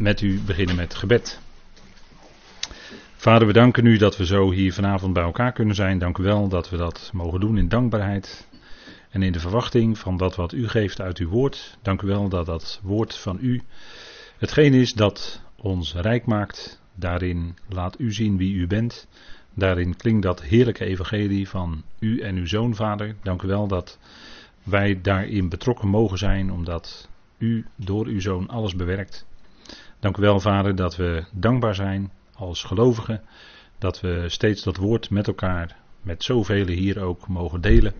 met u beginnen met gebed. Vader, we danken u dat we zo hier vanavond bij elkaar kunnen zijn. Dank u wel dat we dat mogen doen in dankbaarheid en in de verwachting van dat wat u geeft uit uw woord. Dank u wel dat dat woord van u hetgeen is dat ons rijk maakt. Daarin laat u zien wie u bent. Daarin klinkt dat heerlijke evangelie van u en uw zoon, Vader. Dank u wel dat wij daarin betrokken mogen zijn, omdat u door uw zoon alles bewerkt. Dank u wel, Vader, dat we dankbaar zijn als gelovigen. Dat we steeds dat woord met elkaar, met zoveel hier ook mogen delen.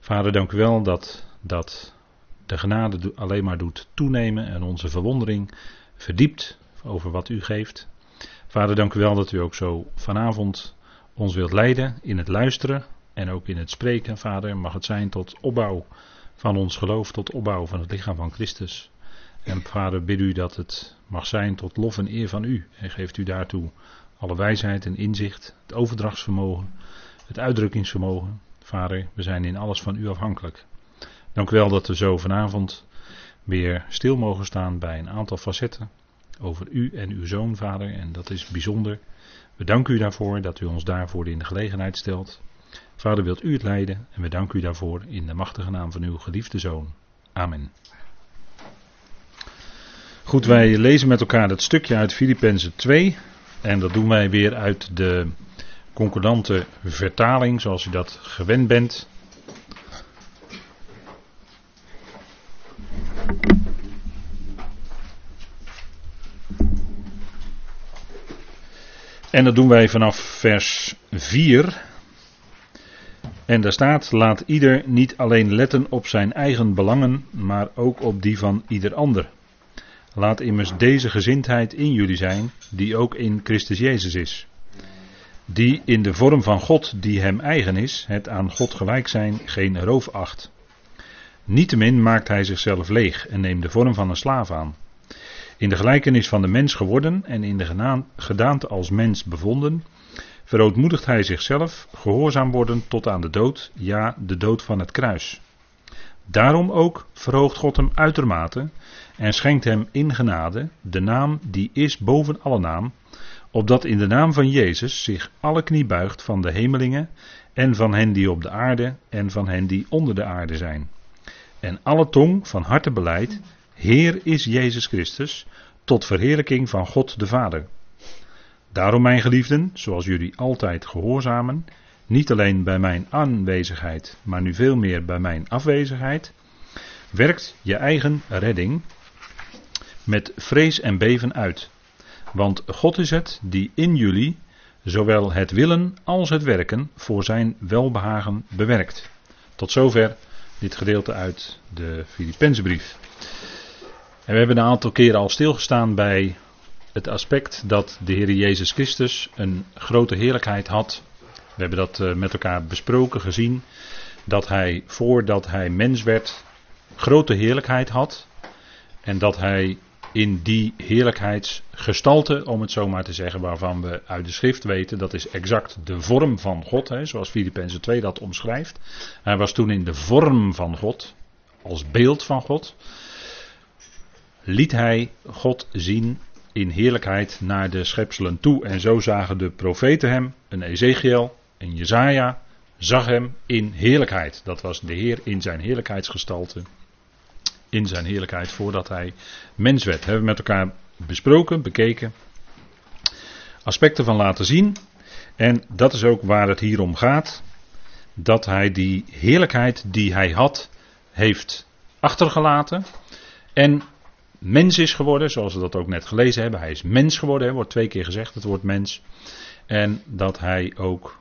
Vader, dank u wel dat, dat de genade alleen maar doet toenemen en onze verwondering verdiept over wat u geeft. Vader, dank u wel dat u ook zo vanavond ons wilt leiden in het luisteren en ook in het spreken. Vader, mag het zijn tot opbouw van ons geloof, tot opbouw van het lichaam van Christus. En vader, bid u dat het mag zijn tot lof en eer van u. En geeft u daartoe alle wijsheid en inzicht, het overdrachtsvermogen, het uitdrukkingsvermogen. Vader, we zijn in alles van u afhankelijk. Dank u wel dat we zo vanavond weer stil mogen staan bij een aantal facetten over u en uw zoon, vader. En dat is bijzonder. We danken u daarvoor dat u ons daarvoor in de gelegenheid stelt. Vader, wilt u het leiden en we danken u daarvoor in de machtige naam van uw geliefde zoon. Amen. Goed, wij lezen met elkaar het stukje uit Filippenzen 2. En dat doen wij weer uit de concordante vertaling, zoals u dat gewend bent. En dat doen wij vanaf vers 4. En daar staat: Laat ieder niet alleen letten op zijn eigen belangen, maar ook op die van ieder ander. Laat immers deze gezindheid in jullie zijn, die ook in Christus Jezus is. Die in de vorm van God, die hem eigen is, het aan God gelijk zijn, geen roof acht. Niettemin maakt hij zichzelf leeg en neemt de vorm van een slaaf aan. In de gelijkenis van de mens geworden en in de gedaante als mens bevonden, verootmoedigt hij zichzelf, gehoorzaam worden tot aan de dood, ja, de dood van het kruis. Daarom ook verhoogt God hem uitermate en schenkt hem in genade de naam die is boven alle naam, opdat in de naam van Jezus zich alle knie buigt van de hemelingen en van hen die op de aarde en van hen die onder de aarde zijn. En alle tong van harte beleid, Heer is Jezus Christus, tot verheerlijking van God de Vader. Daarom, mijn geliefden, zoals jullie altijd gehoorzamen, niet alleen bij mijn aanwezigheid, maar nu veel meer bij mijn afwezigheid, werkt je eigen redding met vrees en beven uit. Want God is het die in jullie zowel het willen als het werken voor zijn welbehagen bewerkt. Tot zover dit gedeelte uit de Filippenzenbrief. En we hebben een aantal keren al stilgestaan bij het aspect dat de Heer Jezus Christus een grote heerlijkheid had. We hebben dat eh, met elkaar besproken, gezien. Dat hij voordat hij mens werd, grote heerlijkheid had. En dat hij in die heerlijkheidsgestalte, om het zo maar te zeggen, waarvan we uit de schrift weten, dat is exact de vorm van God, hè, zoals Filippenzen 2 dat omschrijft. Hij was toen in de vorm van God, als beeld van God, liet hij God zien in heerlijkheid naar de schepselen toe. En zo zagen de profeten hem, een Ezekiel, een Jezaja, zag hem in heerlijkheid. Dat was de Heer in zijn heerlijkheidsgestalte. In zijn heerlijkheid voordat hij mens werd. Hebben we met elkaar besproken, bekeken. Aspecten van laten zien. En dat is ook waar het hier om gaat. Dat hij die heerlijkheid die hij had, heeft achtergelaten. En mens is geworden, zoals we dat ook net gelezen hebben. Hij is mens geworden, wordt twee keer gezegd, het woord mens. En dat hij ook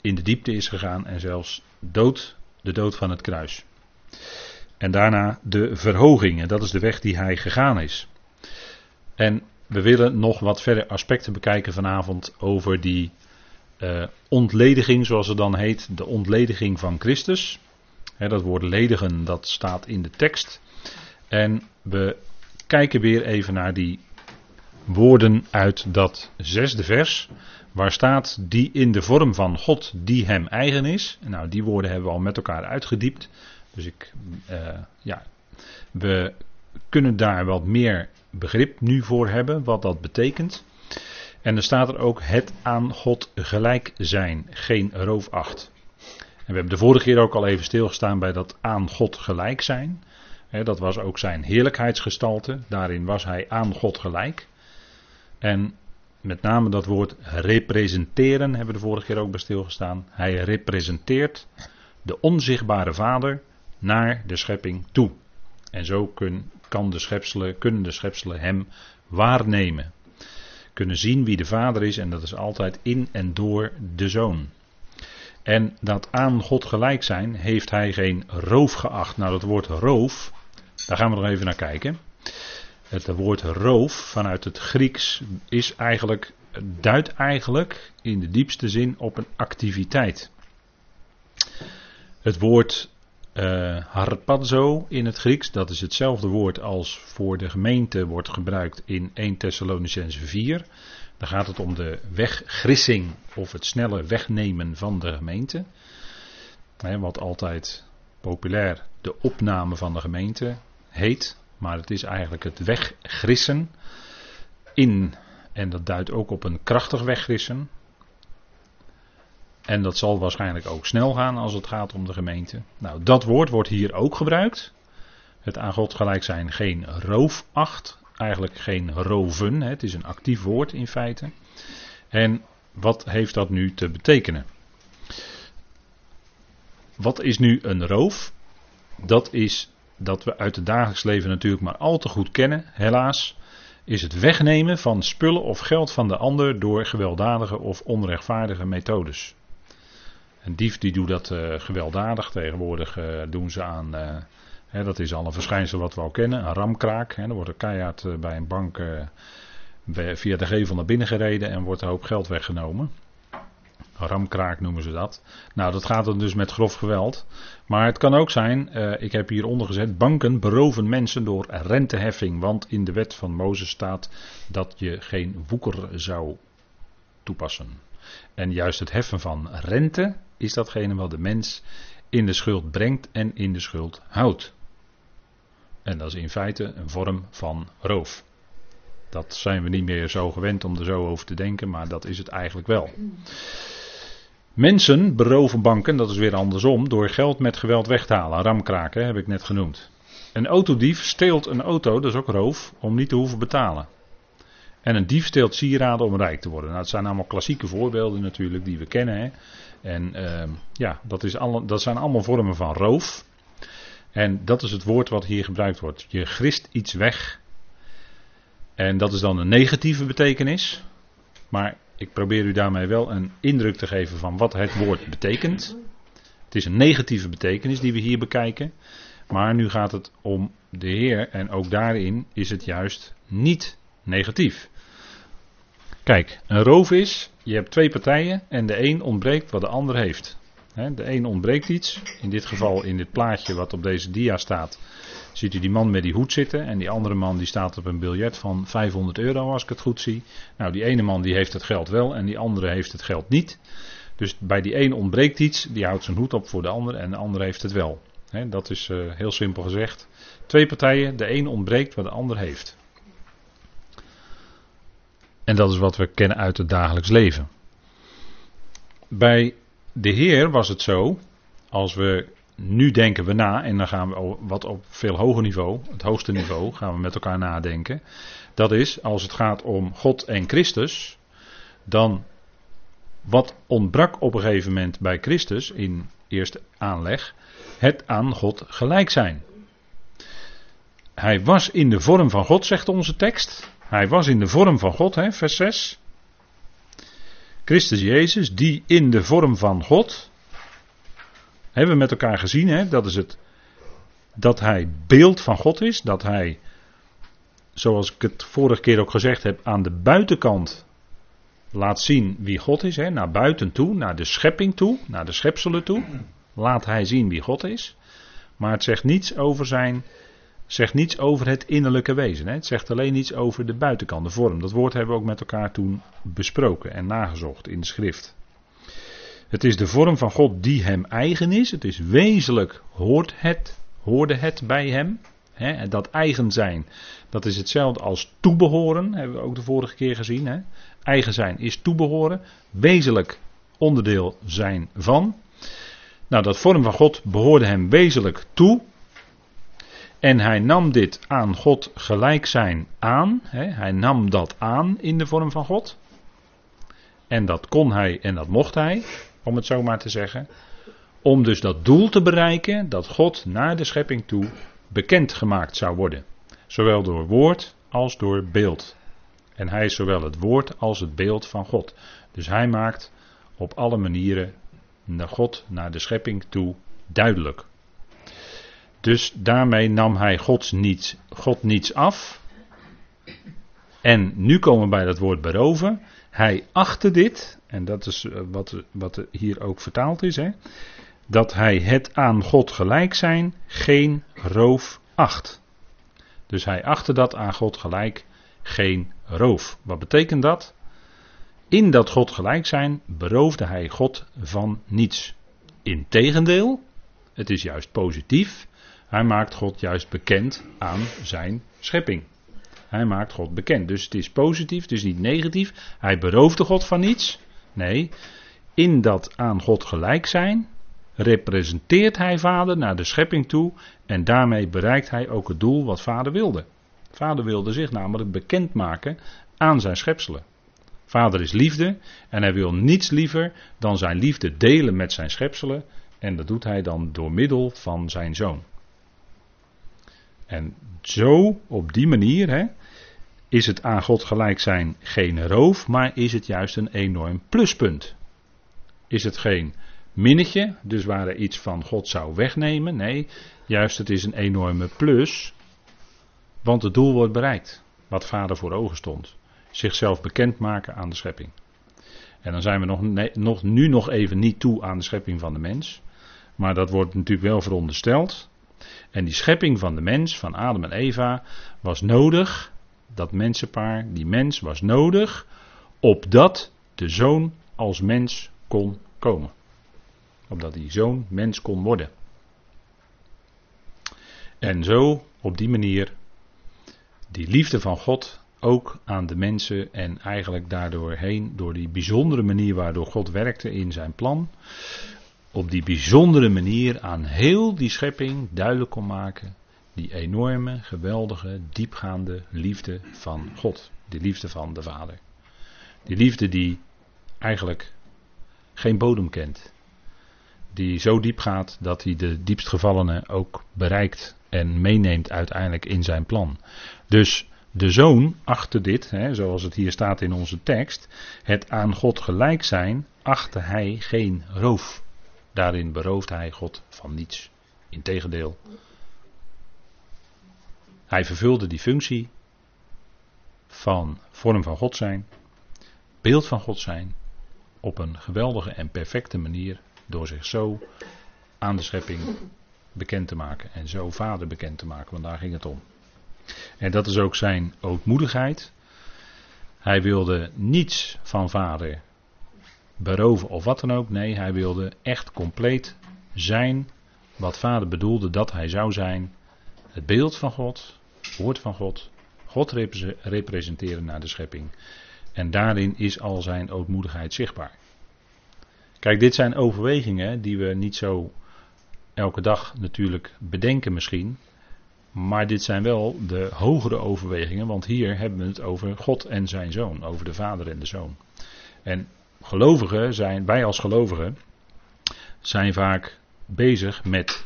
in de diepte is gegaan en zelfs dood, de dood van het kruis. En daarna de verhoging, en dat is de weg die hij gegaan is. En we willen nog wat verder aspecten bekijken vanavond over die uh, ontlediging, zoals het dan heet, de ontlediging van Christus. dat woord ledigen, dat staat in de tekst. En we kijken weer even naar die woorden uit dat zesde vers. Waar staat die in de vorm van God die hem eigen is. Nou, die woorden hebben we al met elkaar uitgediept. Dus ik, uh, ja, we kunnen daar wat meer begrip nu voor hebben, wat dat betekent. En er staat er ook het aan God gelijk zijn, geen roofacht. En we hebben de vorige keer ook al even stilgestaan bij dat aan God gelijk zijn. dat was ook zijn heerlijkheidsgestalte. Daarin was hij aan God gelijk. En met name dat woord representeren hebben we de vorige keer ook bij stilgestaan. Hij representeert de onzichtbare Vader naar de schepping toe. En zo kun, kan de schepselen, kunnen de schepselen hem waarnemen. Kunnen zien wie de Vader is en dat is altijd in en door de Zoon. En dat aan God gelijk zijn heeft hij geen roof geacht. Nou, dat woord roof, daar gaan we nog even naar kijken. Het woord roof vanuit het Grieks is eigenlijk, duidt eigenlijk in de diepste zin op een activiteit. Het woord uh, harpazo in het Grieks, dat is hetzelfde woord als voor de gemeente wordt gebruikt in 1 Thessalonicense 4. Dan gaat het om de weggrissing of het snelle wegnemen van de gemeente. wat altijd populair de opname van de gemeente heet. Maar het is eigenlijk het weggrissen in. En dat duidt ook op een krachtig weggrissen. En dat zal waarschijnlijk ook snel gaan als het gaat om de gemeente. Nou, dat woord wordt hier ook gebruikt. Het aan God gelijk zijn geen roofacht. Eigenlijk geen roven. Het is een actief woord in feite. En wat heeft dat nu te betekenen? Wat is nu een roof? Dat is dat we uit het dagelijks leven natuurlijk maar al te goed kennen, helaas, is het wegnemen van spullen of geld van de ander door gewelddadige of onrechtvaardige methodes. Een dief die doet dat uh, gewelddadig. Tegenwoordig uh, doen ze aan, uh, hè, dat is al een verschijnsel wat we al kennen, een ramkraak. Hè, er wordt een keihard bij een bank via de gevel naar binnen gereden en wordt een hoop geld weggenomen. Ramkraak noemen ze dat. Nou, dat gaat dan dus met grof geweld. Maar het kan ook zijn, ik heb hieronder gezet, banken beroven mensen door renteheffing. Want in de wet van Mozes staat dat je geen woeker zou toepassen. En juist het heffen van rente is datgene wat de mens in de schuld brengt en in de schuld houdt. En dat is in feite een vorm van roof. Dat zijn we niet meer zo gewend om er zo over te denken, maar dat is het eigenlijk wel. Mensen beroven banken, dat is weer andersom, door geld met geweld weg te halen. Ramkraken heb ik net genoemd. Een autodief steelt een auto, dat is ook roof, om niet te hoeven betalen. En een dief steelt sieraden om rijk te worden. Nou, dat zijn allemaal klassieke voorbeelden natuurlijk die we kennen. Hè. En uh, ja, dat, is dat zijn allemaal vormen van roof. En dat is het woord wat hier gebruikt wordt. Je grist iets weg. En dat is dan een negatieve betekenis. Maar ik probeer u daarmee wel een indruk te geven van wat het woord betekent. Het is een negatieve betekenis die we hier bekijken. Maar nu gaat het om de Heer en ook daarin is het juist niet negatief. Kijk, een roof is, je hebt twee partijen en de een ontbreekt wat de ander heeft. De een ontbreekt iets, in dit geval in dit plaatje wat op deze dia staat, ziet u die man met die hoed zitten en die andere man die staat op een biljet van 500 euro als ik het goed zie. Nou, die ene man die heeft het geld wel en die andere heeft het geld niet. Dus bij die een ontbreekt iets, die houdt zijn hoed op voor de ander en de ander heeft het wel. dat is uh, heel simpel gezegd. Twee partijen, de een ontbreekt wat de ander heeft. En dat is wat we kennen uit het dagelijks leven. Bij de Heer was het zo, als we nu denken we na, en dan gaan we wat op veel hoger niveau, het hoogste niveau, gaan we met elkaar nadenken. Dat is, als het gaat om God en Christus, dan wat ontbrak op een gegeven moment bij Christus in eerste aanleg, het aan God gelijk zijn. Hij was in de vorm van God, zegt onze tekst. Hij was in de vorm van God, hè, vers 6. Christus Jezus, die in de vorm van God, hebben we met elkaar gezien, hè, dat is het, dat hij beeld van God is, dat hij, zoals ik het vorige keer ook gezegd heb, aan de buitenkant laat zien wie God is, hè, naar buiten toe, naar de schepping toe, naar de schepselen toe, laat hij zien wie God is. Maar het zegt niets over zijn zegt niets over het innerlijke wezen. Hè. Het zegt alleen iets over de buitenkant, de vorm. Dat woord hebben we ook met elkaar toen besproken en nagezocht in de schrift. Het is de vorm van God die hem eigen is. Het is wezenlijk, hoort het, hoorde het bij hem. Hè, dat eigen zijn, dat is hetzelfde als toebehoren, hebben we ook de vorige keer gezien. Hè. Eigen zijn is toebehoren, wezenlijk onderdeel zijn van. Nou, dat vorm van God behoorde hem wezenlijk toe. En hij nam dit aan God gelijk zijn aan. Hè. Hij nam dat aan in de vorm van God. En dat kon hij en dat mocht hij, om het zo maar te zeggen. Om dus dat doel te bereiken dat God naar de schepping toe bekend gemaakt zou worden. Zowel door woord als door beeld. En hij is zowel het woord als het beeld van God. Dus hij maakt op alle manieren naar God, naar de schepping toe duidelijk. Dus daarmee nam hij niets, God niets af. En nu komen we bij dat woord beroven. Hij achtte dit, en dat is eh, wat, wat hier ook vertaald is, hè, dat hij het aan God gelijk zijn geen roof acht. Dus hij achtte dat aan God gelijk geen roof. Wat betekent dat? In dat God gelijk zijn beroofde hij God van niets. Integendeel, het is juist positief. Hij maakt God juist bekend aan zijn schepping. Hij maakt God bekend. Dus het is positief, dus niet negatief. Hij beroofde God van niets. Nee, in dat aan God gelijk zijn representeert hij Vader naar de schepping toe en daarmee bereikt hij ook het doel wat Vader wilde. Vader wilde zich namelijk bekendmaken aan zijn schepselen. Vader is liefde en hij wil niets liever dan zijn liefde delen met zijn schepselen en dat doet hij dan door middel van zijn zoon. En zo, op die manier, hè, is het aan God gelijk zijn geen roof, maar is het juist een enorm pluspunt. Is het geen minnetje, dus waar hij iets van God zou wegnemen. Nee, juist het is een enorme plus, want het doel wordt bereikt, wat Vader voor ogen stond. Zichzelf bekendmaken aan de schepping. En dan zijn we nog, nog, nu nog even niet toe aan de schepping van de mens. Maar dat wordt natuurlijk wel verondersteld. En die schepping van de mens, van Adam en Eva, was nodig. Dat mensenpaar, die mens was nodig. Opdat de zoon als mens kon komen opdat hij zo'n mens kon worden. En zo, op die manier, die liefde van God ook aan de mensen en eigenlijk daardoor heen, door die bijzondere manier waardoor God werkte in zijn plan, op die bijzondere manier aan heel die schepping duidelijk kon maken, die enorme, geweldige, diepgaande liefde van God, die liefde van de Vader. Die liefde die eigenlijk geen bodem kent, die zo diep gaat dat hij de diepstgevallenen ook bereikt en meeneemt uiteindelijk in zijn plan. Dus de zoon achtte dit, hè, zoals het hier staat in onze tekst, het aan God gelijk zijn, achtte hij geen roof. Daarin berooft hij God van niets. Integendeel. Hij vervulde die functie van vorm van God zijn, beeld van God zijn, op een geweldige en perfecte manier door zich zo aan de schepping bekend te maken. En zo vader bekend te maken, want daar ging het om. En dat is ook zijn ootmoedigheid. Hij wilde niets van vader beroven of wat dan ook. Nee, hij wilde echt compleet zijn wat vader bedoelde dat hij zou zijn. Het beeld van God, het woord van God, God representeren naar de schepping. En daarin is al zijn ootmoedigheid zichtbaar. Kijk, dit zijn overwegingen die we niet zo elke dag natuurlijk bedenken misschien. Maar dit zijn wel de hogere overwegingen, want hier hebben we het over God en zijn zoon, over de vader en de zoon. En gelovigen zijn, wij als gelovigen, zijn vaak bezig met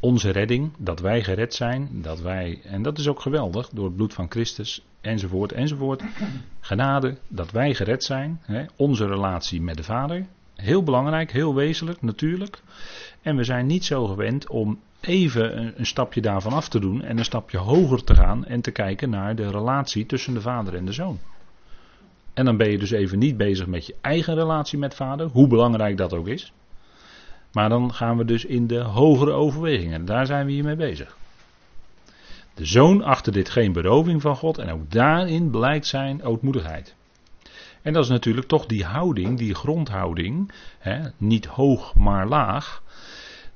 onze redding, dat wij gered zijn, dat wij, en dat is ook geweldig, door het bloed van Christus, enzovoort, enzovoort. Genade, dat wij gered zijn, hè, onze relatie met de Vader, Heel belangrijk, heel wezenlijk, natuurlijk. En we zijn niet zo gewend om even een, een, stapje daarvan af te doen en een stapje hoger te gaan en te kijken naar de relatie tussen de vader en de zoon. En dan ben je dus even niet bezig met je eigen relatie met vader, hoe belangrijk dat ook is. Maar dan gaan we dus in de hogere overwegingen. Daar zijn we hier mee bezig. De zoon achter dit geen beroving van God en ook daarin blijkt zijn ootmoedigheid. En dat is natuurlijk toch die houding, die grondhouding, hè, niet hoog maar laag,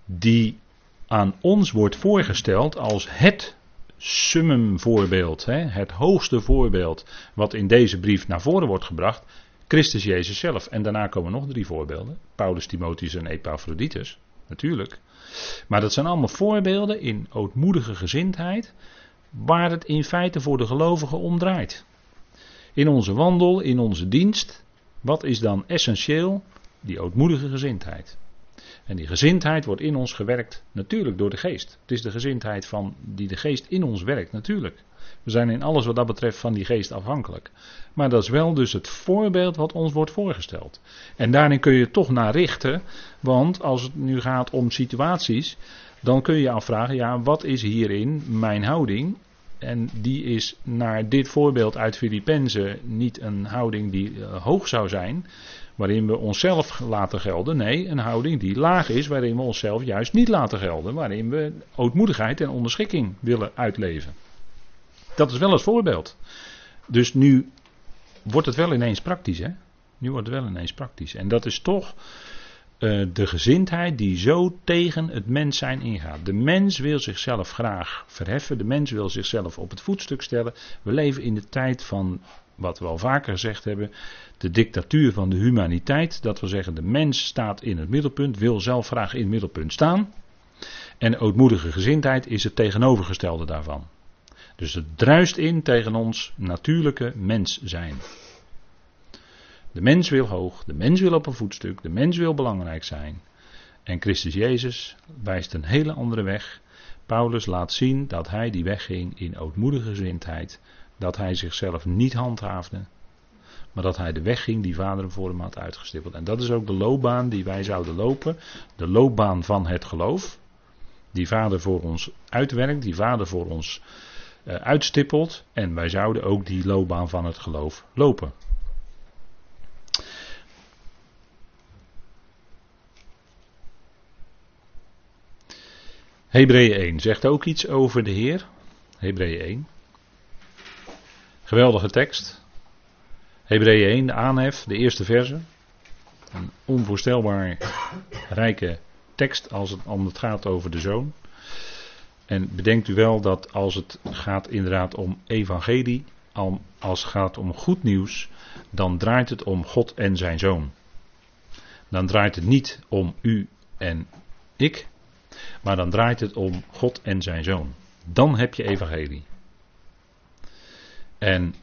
die aan ons wordt voorgesteld als het summum voorbeeld, hè, het hoogste voorbeeld wat in deze brief naar voren wordt gebracht, Christus Jezus zelf. En daarna komen nog drie voorbeelden, Paulus, Timotheus en Epaphroditus, natuurlijk. Maar dat zijn allemaal voorbeelden in ootmoedige gezindheid, waar het in feite voor de gelovigen om draait. In onze wandel, in onze dienst, wat is dan essentieel? Die ootmoedige gezindheid. En die gezindheid wordt in ons gewerkt, natuurlijk door de geest. Het is de gezindheid van die de geest in ons werkt, natuurlijk. We zijn in alles wat dat betreft van die geest afhankelijk. Maar dat is wel dus het voorbeeld wat ons wordt voorgesteld. En daarin kun je toch naar richten, want als het nu gaat om situaties, dan kun je je afvragen, ja, wat is hierin mijn houding? En die is naar dit voorbeeld uit Filippenzen niet een houding die eh, hoog zou zijn, waarin we onszelf laten gelden. Nee, een houding die laag is, waarin we onszelf juist niet laten gelden. Waarin we ootmoedigheid en onderschikking willen uitleven. Dat is wel het voorbeeld. Dus nu wordt het wel ineens praktisch, hè? Nu wordt het wel ineens praktisch. En dat is toch uh, de gezindheid die zo tegen het mens zijn ingaat. De mens wil zichzelf graag verheffen. De mens wil zichzelf op het voetstuk stellen. We leven in de tijd van wat we al vaker gezegd hebben, de dictatuur van de humaniteit. Dat wil zeggen, de mens staat in het middelpunt, wil zelf graag in het middelpunt staan. En ootmoedige gezindheid is het tegenovergestelde daarvan. Dus het druist in tegen ons natuurlijke mens zijn. De mens wil hoog, de mens wil op een voetstuk, de mens wil belangrijk zijn. En Christus Jezus wijst een hele andere weg. Paulus laat zien dat hij die weg ging in ootmoedige gezindheid, dat hij zichzelf niet handhaafde, maar dat hij de weg ging die vader voor hem had uitgestippeld. En dat is ook de loopbaan die wij zouden lopen, de loopbaan van het geloof, die vader voor ons uitwerkt, die vader voor ons uh, uitstippelt. En wij zouden ook die loopbaan van het geloof lopen. Hebreeën 1 zegt ook iets over de Heer. Hebreeën 1. Geweldige tekst. Hebreeën 1, de aanhef, de eerste verse. Een onvoorstelbaar rijke tekst als het, om het gaat over de zoon. En bedenkt u wel dat als het gaat inderdaad om evangelie, als het gaat om goed nieuws, dan draait het om God en zijn zoon. Dan draait het niet om u en ik, maar dan draait het om God en zijn zoon. Dan heb je evangelie. En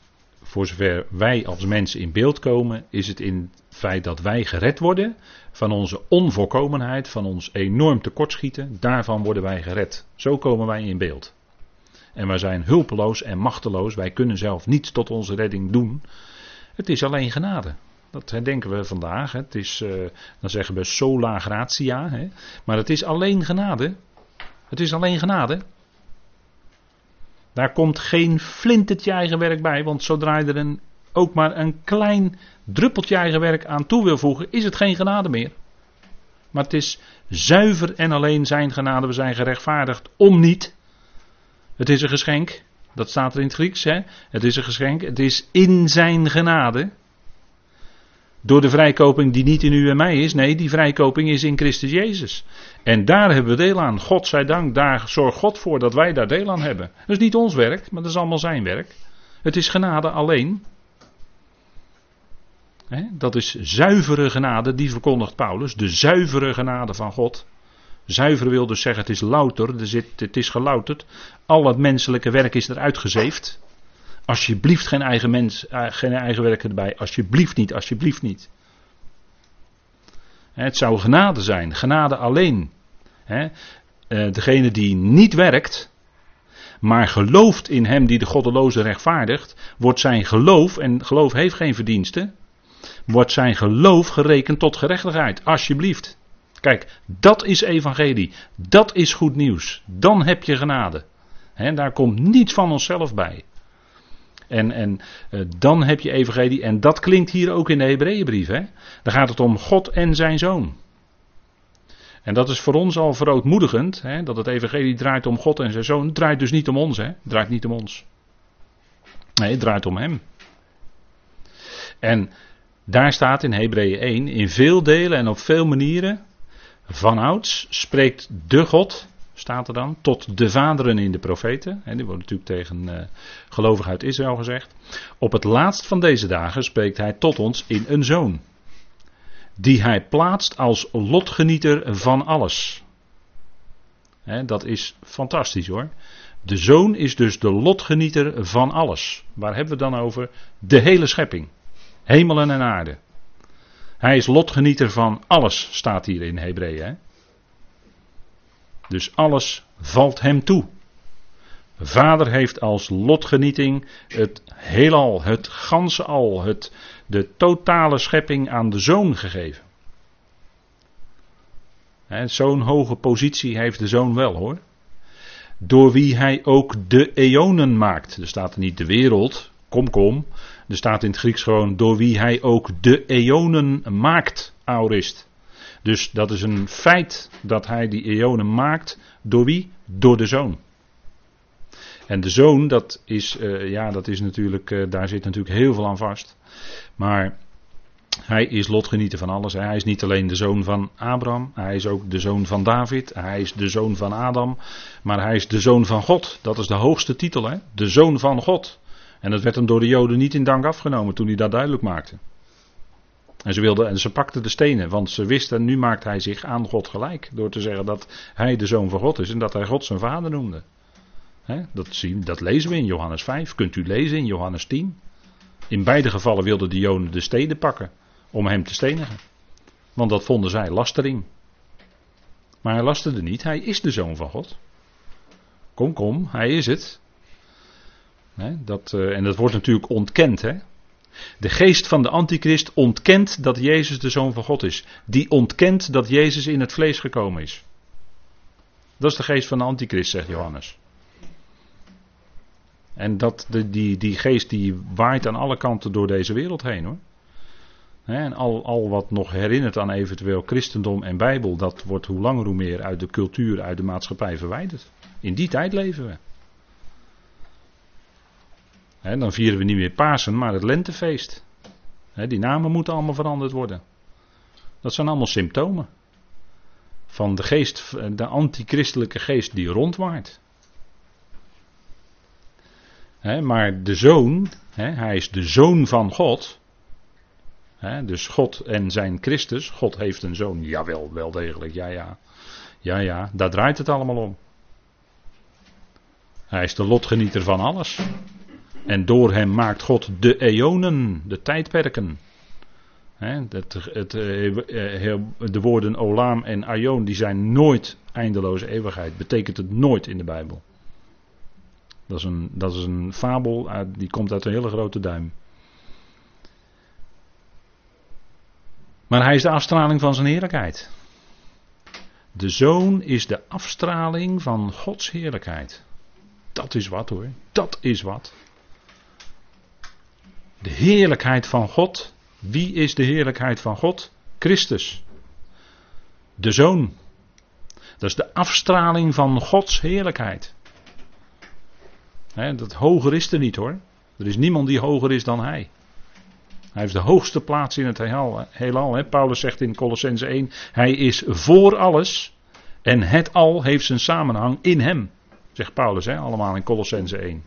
voor zover wij als mensen in beeld komen, is het in het feit dat wij gered worden van onze onvolkomenheid, van ons enorm tekortschieten, daarvan worden wij gered. Zo komen wij in beeld. En wij zijn hulpeloos en machteloos, wij kunnen zelf niets tot onze redding doen. Het is alleen genade. Dat herdenken we vandaag. Het is, uh, dan zeggen we sola gratia. Maar het is alleen genade. Het is alleen genade. Daar komt geen flintertje eigen werk bij, want zodra je er een, ook maar een klein druppeltje eigen werk aan toe wil voegen, is het geen genade meer. Maar het is zuiver en alleen zijn genade. We zijn gerechtvaardigd om niet. Het is een geschenk. Dat staat er in het Grieks. Hè? Het is een geschenk. Het is in zijn genade. Door de vrijkoping die niet in u en mij is. Nee, die vrijkoping is in Christus Jezus. En daar hebben we deel aan. God zij dank, daar zorgt God voor dat wij daar deel aan hebben. Dat is niet ons werk, maar dat is allemaal zijn werk. Het is genade alleen. dat is zuivere genade, die verkondigt Paulus. De zuivere genade van God. Zuiver wil dus zeggen, het is louter, er het is gelouterd. Al het menselijke werk is eruit gezeefd. Alsjeblieft geen eigen, mens, eh, geen eigen werk erbij. Alsjeblieft niet, alsjeblieft niet. Het zou genade zijn, genade alleen. Eh, degene die niet werkt, maar gelooft in hem die de goddeloze rechtvaardigt, wordt zijn geloof, en geloof heeft geen verdiensten, wordt zijn geloof gerekend tot gerechtigheid. Alsjeblieft. Kijk, dat is evangelie. Dat is goed nieuws. Dan heb je genade. daar komt niets van onszelf bij. En, en uh, dan heb je evangelie. En dat klinkt hier ook in de Hebreeënbrief. Dan gaat het om God en zijn zoon. En dat is voor ons al verootmoedigend. Hè, dat het evangelie draait om God en zijn zoon. Het draait dus niet om ons. Hè. Het draait niet om ons. Nee, het draait om hem. En daar staat in Hebreeën 1. In veel delen en op veel manieren. Vanouds spreekt de God staat er dan. Tot de vaderen in de profeten. Hè, die wordt natuurlijk tegen uh, gelovigen uit Israël gezegd. Op het laatst van deze dagen spreekt hij tot ons in een zoon. Die hij plaatst als lotgenieter van alles. Dat is fantastisch hoor. De zoon is dus de lotgenieter van alles. Waar hebben we dan over? De hele schepping. Hemelen en aarde. Hij is lotgenieter van alles, staat hier in Hebreeën. Dus alles valt hem toe. Vader heeft als lotgenieting het heelal, het ganse al, het, de totale schepping aan de zoon gegeven. Zo'n hoge positie heeft de zoon wel hoor. Door wie hij ook de eonen maakt. Er staat er niet de wereld, kom kom. Er staat in het Grieks gewoon door wie hij ook de eonen maakt, aorist. Dus dat is een feit dat hij die eonen maakt. Door wie? Door de zoon. En de zoon, dat is, uh, ja, dat is natuurlijk, uh, daar zit natuurlijk heel veel aan vast. Maar hij is lotgenieter van alles. Hij is niet alleen de zoon van Abraham, hij is ook de zoon van David, hij is de zoon van Adam, maar hij is de zoon van God. Dat is de hoogste titel, hè? De zoon van God. En dat werd hem door de Joden niet in dank afgenomen toen hij dat duidelijk maakte. En ze, wilden, en ze pakten de stenen, want ze wisten, nu maakt hij zich aan God gelijk. Door te zeggen dat hij de zoon van God is en dat hij God zijn vader noemde. dat, zien, dat lezen we in Johannes 5, kunt u lezen in Johannes 10. In beide gevallen wilden de Joden de steden pakken om hem te stenigen. Want dat vonden zij lastering. Maar hij lasterde niet, hij is de zoon van God. Kom, kom, hij is het. dat, uh, en dat wordt natuurlijk ontkend. Hè? De geest van de antichrist ontkent dat Jezus de zoon van God is. Die ontkent dat Jezus in het vlees gekomen is. Dat is de geest van de antichrist, zegt Johannes. En dat, de, die, die geest die waait aan alle kanten door deze wereld heen hoor. En al, al wat nog herinnert aan eventueel christendom en Bijbel, dat wordt hoe langer hoe meer uit de cultuur, uit de maatschappij verwijderd. In die tijd leven we. Dan vieren we niet meer Pasen, maar het lentefeest. Die namen moeten allemaal veranderd worden. Dat zijn allemaal symptomen. Van de geest, de antichristelijke geest die rondwaart. Maar de zoon, hij is de zoon van God. dus God en zijn Christus. God heeft een zoon. Jawel, wel degelijk. Ja, ja. Ja, ja. Daar draait het allemaal om. Hij is de lotgenieter van alles. En door hem maakt God de eonen, de tijdperken. het, het, eh, eh, de woorden Olam en Aion die zijn nooit eindeloze eeuwigheid. Betekent het nooit in de Bijbel. Dat is een, dat is een fabel, die komt uit een hele grote duim. Maar hij is de afstraling van zijn heerlijkheid. De zoon is de afstraling van Gods heerlijkheid. Dat is wat hoor, dat is wat. De heerlijkheid van God. Wie is de heerlijkheid van God? Christus. De Zoon. Dat is de afstraling van Gods heerlijkheid. dat hoger is er niet hoor. Er is niemand die hoger is dan Hij. Hij heeft de hoogste plaats in het heelal. Paulus zegt in Colossense 1: Hij is voor alles. En het al heeft zijn samenhang in Hem. Zegt Paulus, allemaal in Colossense 1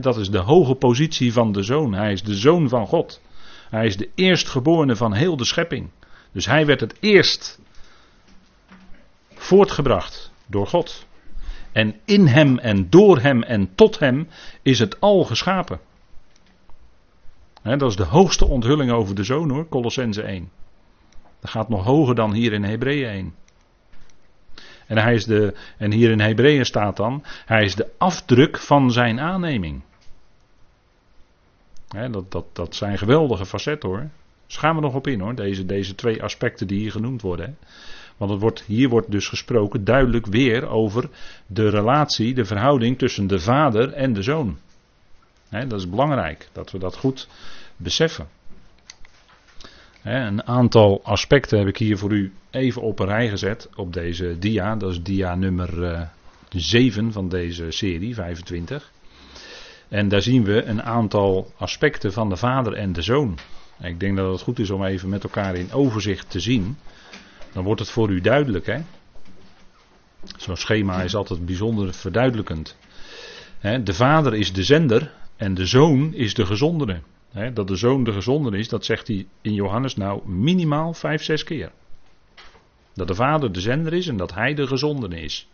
dat is de hoge positie van de zoon. Hij is de zoon van God. Hij is de eerstgeborene van heel de schepping. Dus hij werd het eerst voortgebracht door God. En in hem en door hem en tot hem is het al geschapen. dat is de hoogste onthulling over de zoon hoor, Colossense 1. Dat gaat nog hoger dan hier in Hebreeën 1. En, hij is de, en hier in Hebreeën staat dan, hij is de afdruk van zijn aanneming. dat, dat, dat zijn geweldige facetten hoor. Dus gaan we nog op in hoor, deze, deze twee aspecten die hier genoemd worden. Want het wordt, hier wordt dus gesproken duidelijk weer over de relatie, de verhouding tussen de vader en de zoon. dat is belangrijk, dat we dat goed beseffen. Een aantal aspecten heb ik hier voor u even op een rij gezet op deze dia. Dat is dia nummer 7 eh, van deze serie, 25. En daar zien we een aantal aspecten van de vader en de zoon. Ik denk dat het goed is om even met elkaar in overzicht te zien. Dan wordt het voor u duidelijk. Zo'n schema is altijd bijzonder verduidelijkend. de vader is de zender en de zoon is de gezondere. Dat de zoon de gezondere is, dat zegt hij in Johannes nou minimaal vijf, zes keer. Dat de vader de zender is en dat hij de gezondere is.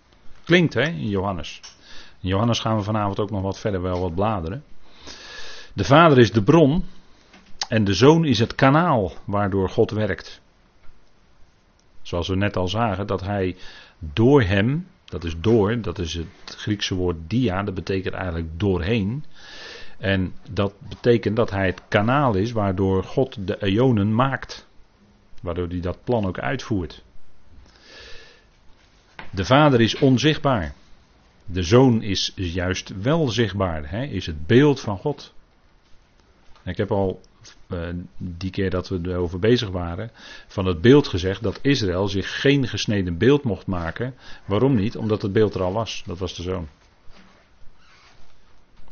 Klinkt hè, in Johannes. In Johannes gaan we vanavond ook nog wat verder wel wat bladeren. De vader is de bron en de zoon is het kanaal waardoor God werkt. Zoals we net al zagen, dat hij door hem, dat is door, dat is het Griekse woord dia, dat betekent eigenlijk doorheen. En dat betekent dat hij het kanaal is waardoor God de eonen maakt. Waardoor hij dat plan ook uitvoert. De vader is onzichtbaar. De zoon is juist wel zichtbaar, hè, is het beeld van God. Ik heb al uh, die keer dat we erover bezig waren, van het beeld gezegd dat Israël zich geen gesneden beeld mocht maken. Waarom niet? Omdat het beeld er al was. Dat was de zoon.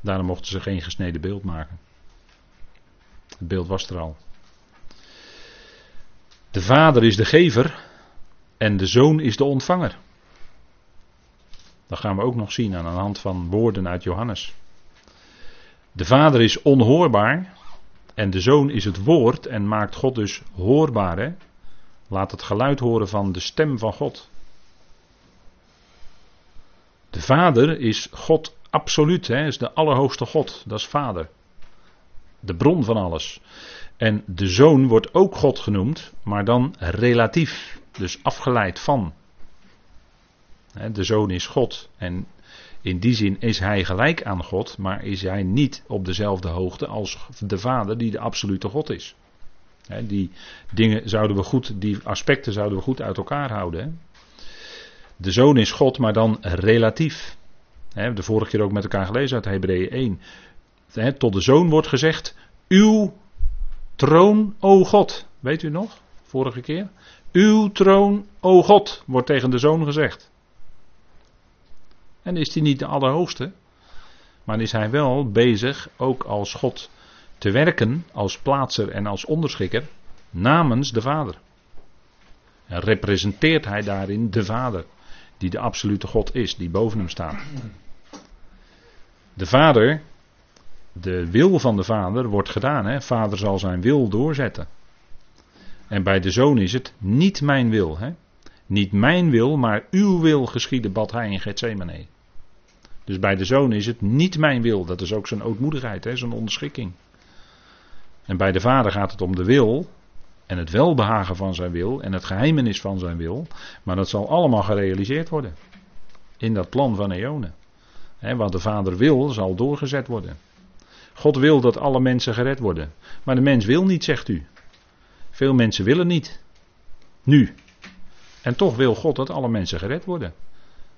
Daarom mochten ze geen gesneden beeld maken. Het beeld was er al. De vader is de gever en de zoon is de ontvanger. Dat gaan we ook nog zien aan de hand van woorden uit Johannes. De vader is onhoorbaar en de zoon is het woord en maakt God dus hoorbaar. Hè? Laat het geluid horen van de stem van God. De vader is God absoluut, hè? is de allerhoogste God, dat is vader. De bron van alles. En de zoon wordt ook God genoemd, maar dan relatief, dus afgeleid van. De zoon is God en in die zin is hij gelijk aan God, maar is hij niet op dezelfde hoogte als de Vader die de absolute God is. Die dingen zouden we goed, die aspecten zouden we goed uit elkaar houden. De zoon is God, maar dan relatief. De vorige keer ook met elkaar gelezen uit Hebreeën 1. Tot de zoon wordt gezegd, uw troon, o God. Weet u nog? Vorige keer. Uw troon, o God, wordt tegen de zoon gezegd. En is hij niet de Allerhoogste, maar is hij wel bezig ook als God te werken, als plaatser en als onderschikker, namens de Vader. En representeert hij daarin de Vader, die de absolute God is, die boven hem staat. De Vader, de wil van de Vader wordt gedaan. Hè? Vader zal zijn wil doorzetten. En bij de Zoon is het niet mijn wil. Hè? Niet mijn wil, maar uw wil geschieden, bad hij in Gethsemane. Dus bij de zoon is het niet mijn wil. Dat is ook zijn ootmoedigheid, hè, zijn onderschikking. En bij de vader gaat het om de wil. En het welbehagen van zijn wil. En het geheimenis van zijn wil. Maar dat zal allemaal gerealiseerd worden. In dat plan van eonen. He, wat de vader wil, zal doorgezet worden. God wil dat alle mensen gered worden. Maar de mens wil niet, zegt u. Veel mensen willen niet. Nu. En toch wil God dat alle mensen gered worden.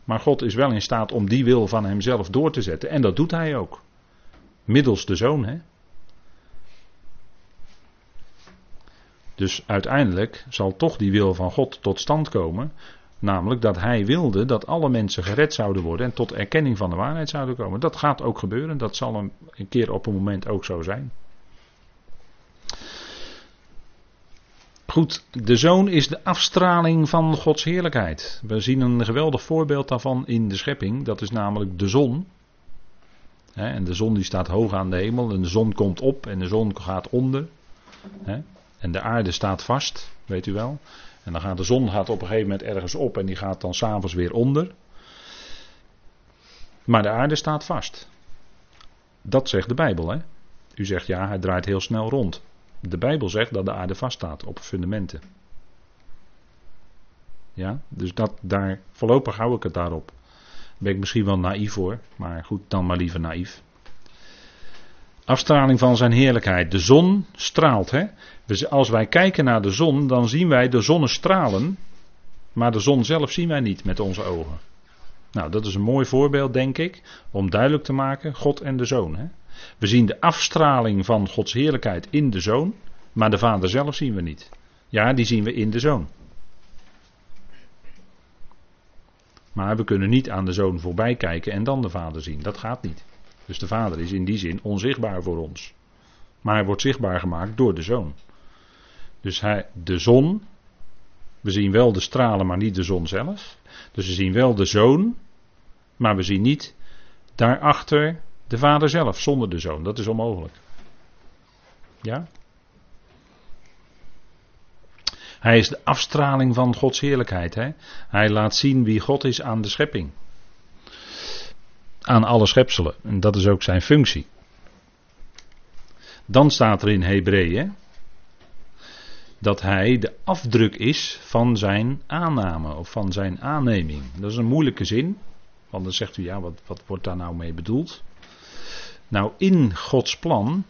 Maar God is wel in staat om die wil van hemzelf door te zetten. En dat doet hij ook. Middels de zoon. Hè? Dus uiteindelijk zal toch die wil van God tot stand komen. Namelijk dat hij wilde dat alle mensen gered zouden worden en tot erkenning van de waarheid zouden komen. Dat gaat ook gebeuren. Dat zal een keer op een moment ook zo zijn. Goed, de zoon is de afstraling van Gods heerlijkheid. We zien een geweldig voorbeeld daarvan in de schepping. Dat is namelijk de zon. En de zon die staat hoog aan de hemel en de zon komt op en de zon gaat onder. En de aarde staat vast, weet u wel. En dan gaat de zon gaat op een gegeven moment ergens op en die gaat dan s'avonds weer onder. Maar de aarde staat vast. Dat zegt de Bijbel, hè? U zegt ja, hij draait heel snel rond. De Bijbel zegt dat de aarde vaststaat op fundamenten. Ja, dus dat, daar, voorlopig hou ik het daarop. Ben ik misschien wel naïef voor, maar goed, dan maar liever naïef. Afstraling van zijn heerlijkheid. De zon straalt. Hè? Dus als wij kijken naar de zon, dan zien wij de zonnestralen. Maar de zon zelf zien wij niet met onze ogen. Nou, dat is een mooi voorbeeld, denk ik, om duidelijk te maken: God en de zoon. Hè? We zien de afstraling van Gods heerlijkheid in de zoon, maar de Vader zelf zien we niet. Ja, die zien we in de zoon. Maar we kunnen niet aan de zoon voorbij kijken en dan de Vader zien. Dat gaat niet. Dus de Vader is in die zin onzichtbaar voor ons. Maar hij wordt zichtbaar gemaakt door de zoon. Dus hij, de zon We zien wel de stralen, maar niet de zon zelf. Dus we zien wel de zoon, maar we zien niet daarachter de vader zelf, zonder de zoon. Dat is onmogelijk. Ja? Hij is de afstraling van Gods heerlijkheid. Hè? Hij laat zien wie God is aan de schepping. Aan alle schepselen. En dat is ook zijn functie. Dan staat er in Hebreeën dat hij de afdruk is van zijn aanname of van zijn aanneming. Dat is een moeilijke zin, want dan zegt u ja, wat, wat wordt daar nou mee bedoeld? Nou, in Gods plan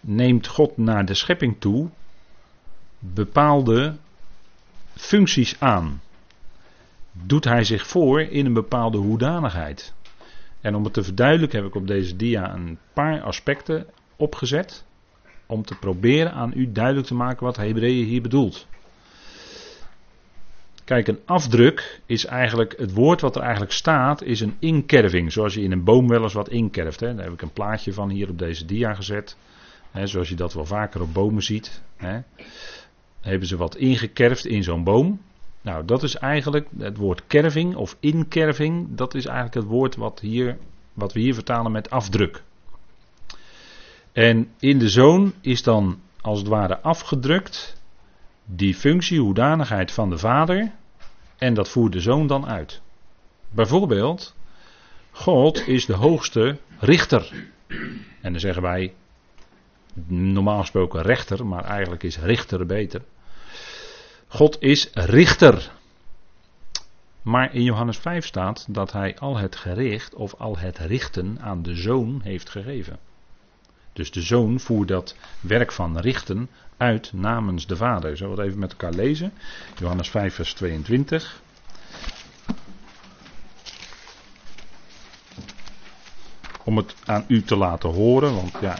neemt God naar de schepping toe bepaalde functies aan. Doet hij zich voor in een bepaalde hoedanigheid. En om het te verduidelijken heb ik op deze dia een paar aspecten opgezet. Om te proberen aan u duidelijk te maken wat Hebreeën hier bedoelt. Kijk, een afdruk is eigenlijk, het woord wat er eigenlijk staat, is een inkerving. Zoals je in een boom wel eens wat inkerft. Hè. Daar heb ik een plaatje van hier op deze dia gezet. Hè, zoals je dat wel vaker op bomen ziet. Hè. Hebben ze wat ingekerfd in zo'n boom. Nou, dat is eigenlijk het woord kerving of inkerving. Dat is eigenlijk het woord wat, hier, wat we hier vertalen met afdruk. En in de zoon is dan als het ware afgedrukt die functie, hoedanigheid van de vader. En dat voert de zoon dan uit. Bijvoorbeeld, God is de hoogste richter. En dan zeggen wij, normaal gesproken rechter, maar eigenlijk is richter beter. God is richter. Maar in Johannes 5 staat dat hij al het gericht of al het richten aan de zoon heeft gegeven. Dus de zoon voert dat werk van richten uit namens de vader. Zullen we het even met elkaar lezen? Johannes 5, vers 22. Om het aan u te laten horen, want ja,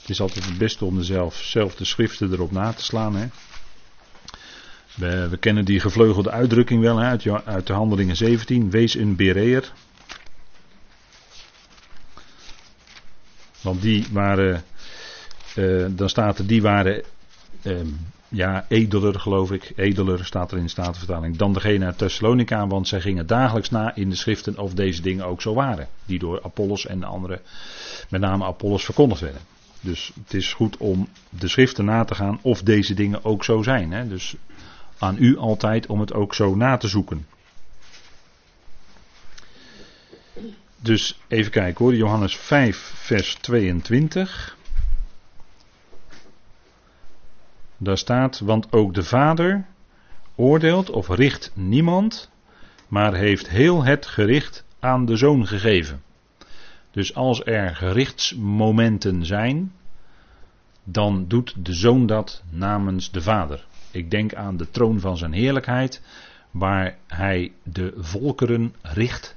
het is altijd het beste om dezelfde schriften erop na te slaan. Hè? We, we, kennen die gevleugelde uitdrukking wel hè, uit, uit de handelingen 17. Wees een bereer. Want die waren, uh, dan staat er, die waren uh, ja, edeler geloof ik. Edeler staat er in de Statenvertaling. Dan degene uit Thessalonica, want zij gingen dagelijks na in de schriften of deze dingen ook zo waren. Die door Apollos en de anderen, met name Apollos, verkondigd werden. Dus het is goed om de schriften na te gaan of deze dingen ook zo zijn. Hè? Dus aan u altijd om het ook zo na te zoeken. Dus even kijken hoor, Johannes 5, vers 22. Daar staat, want ook de Vader oordeelt of richt niemand, maar heeft heel het gericht aan de Zoon gegeven. Dus als er gerichtsmomenten zijn, dan doet de Zoon dat namens de Vader. Ik denk aan de troon van zijn heerlijkheid, waar hij de volkeren richt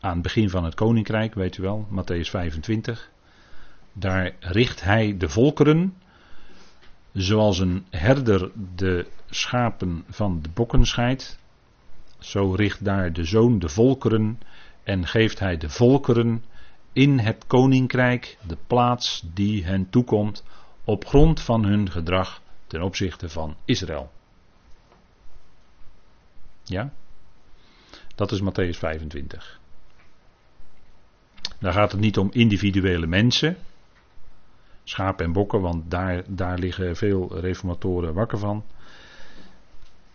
aan het begin van het koninkrijk, weet u wel, Matthäus 25. Daar richt hij de volkeren, zoals een herder de schapen van de bokken scheidt. Zo richt daar de zoon de volkeren en geeft hij de volkeren in het koninkrijk de plaats die hen toekomt op grond van hun gedrag ten opzichte van Israël. Ja? Dat is Matthäus 25. Daar gaat het niet om individuele mensen, schapen en bokken, want daar, daar liggen veel reformatoren wakker van.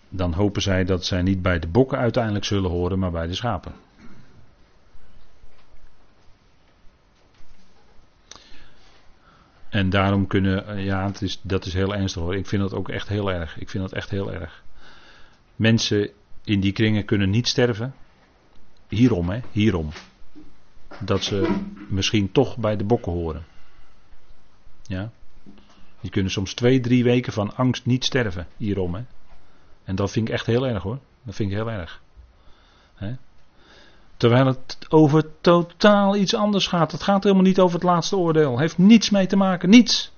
Dan hopen zij dat zij niet bij de bokken uiteindelijk zullen horen, maar bij de schapen. En daarom kunnen, ja, het is, dat is heel ernstig hoor. Ik vind dat ook echt heel erg. Ik vind dat echt heel erg. Mensen in die kringen kunnen niet sterven. Hierom, hè, hierom dat ze misschien toch bij de bokken horen. Ja. Die kunnen soms twee, drie weken van angst niet sterven hierom. Hè. En dat vind ik echt heel erg hoor. Dat vind ik heel erg. Hè. Terwijl het over totaal iets anders gaat. Het gaat helemaal niet over het laatste oordeel. Heeft niets mee te maken. Niets.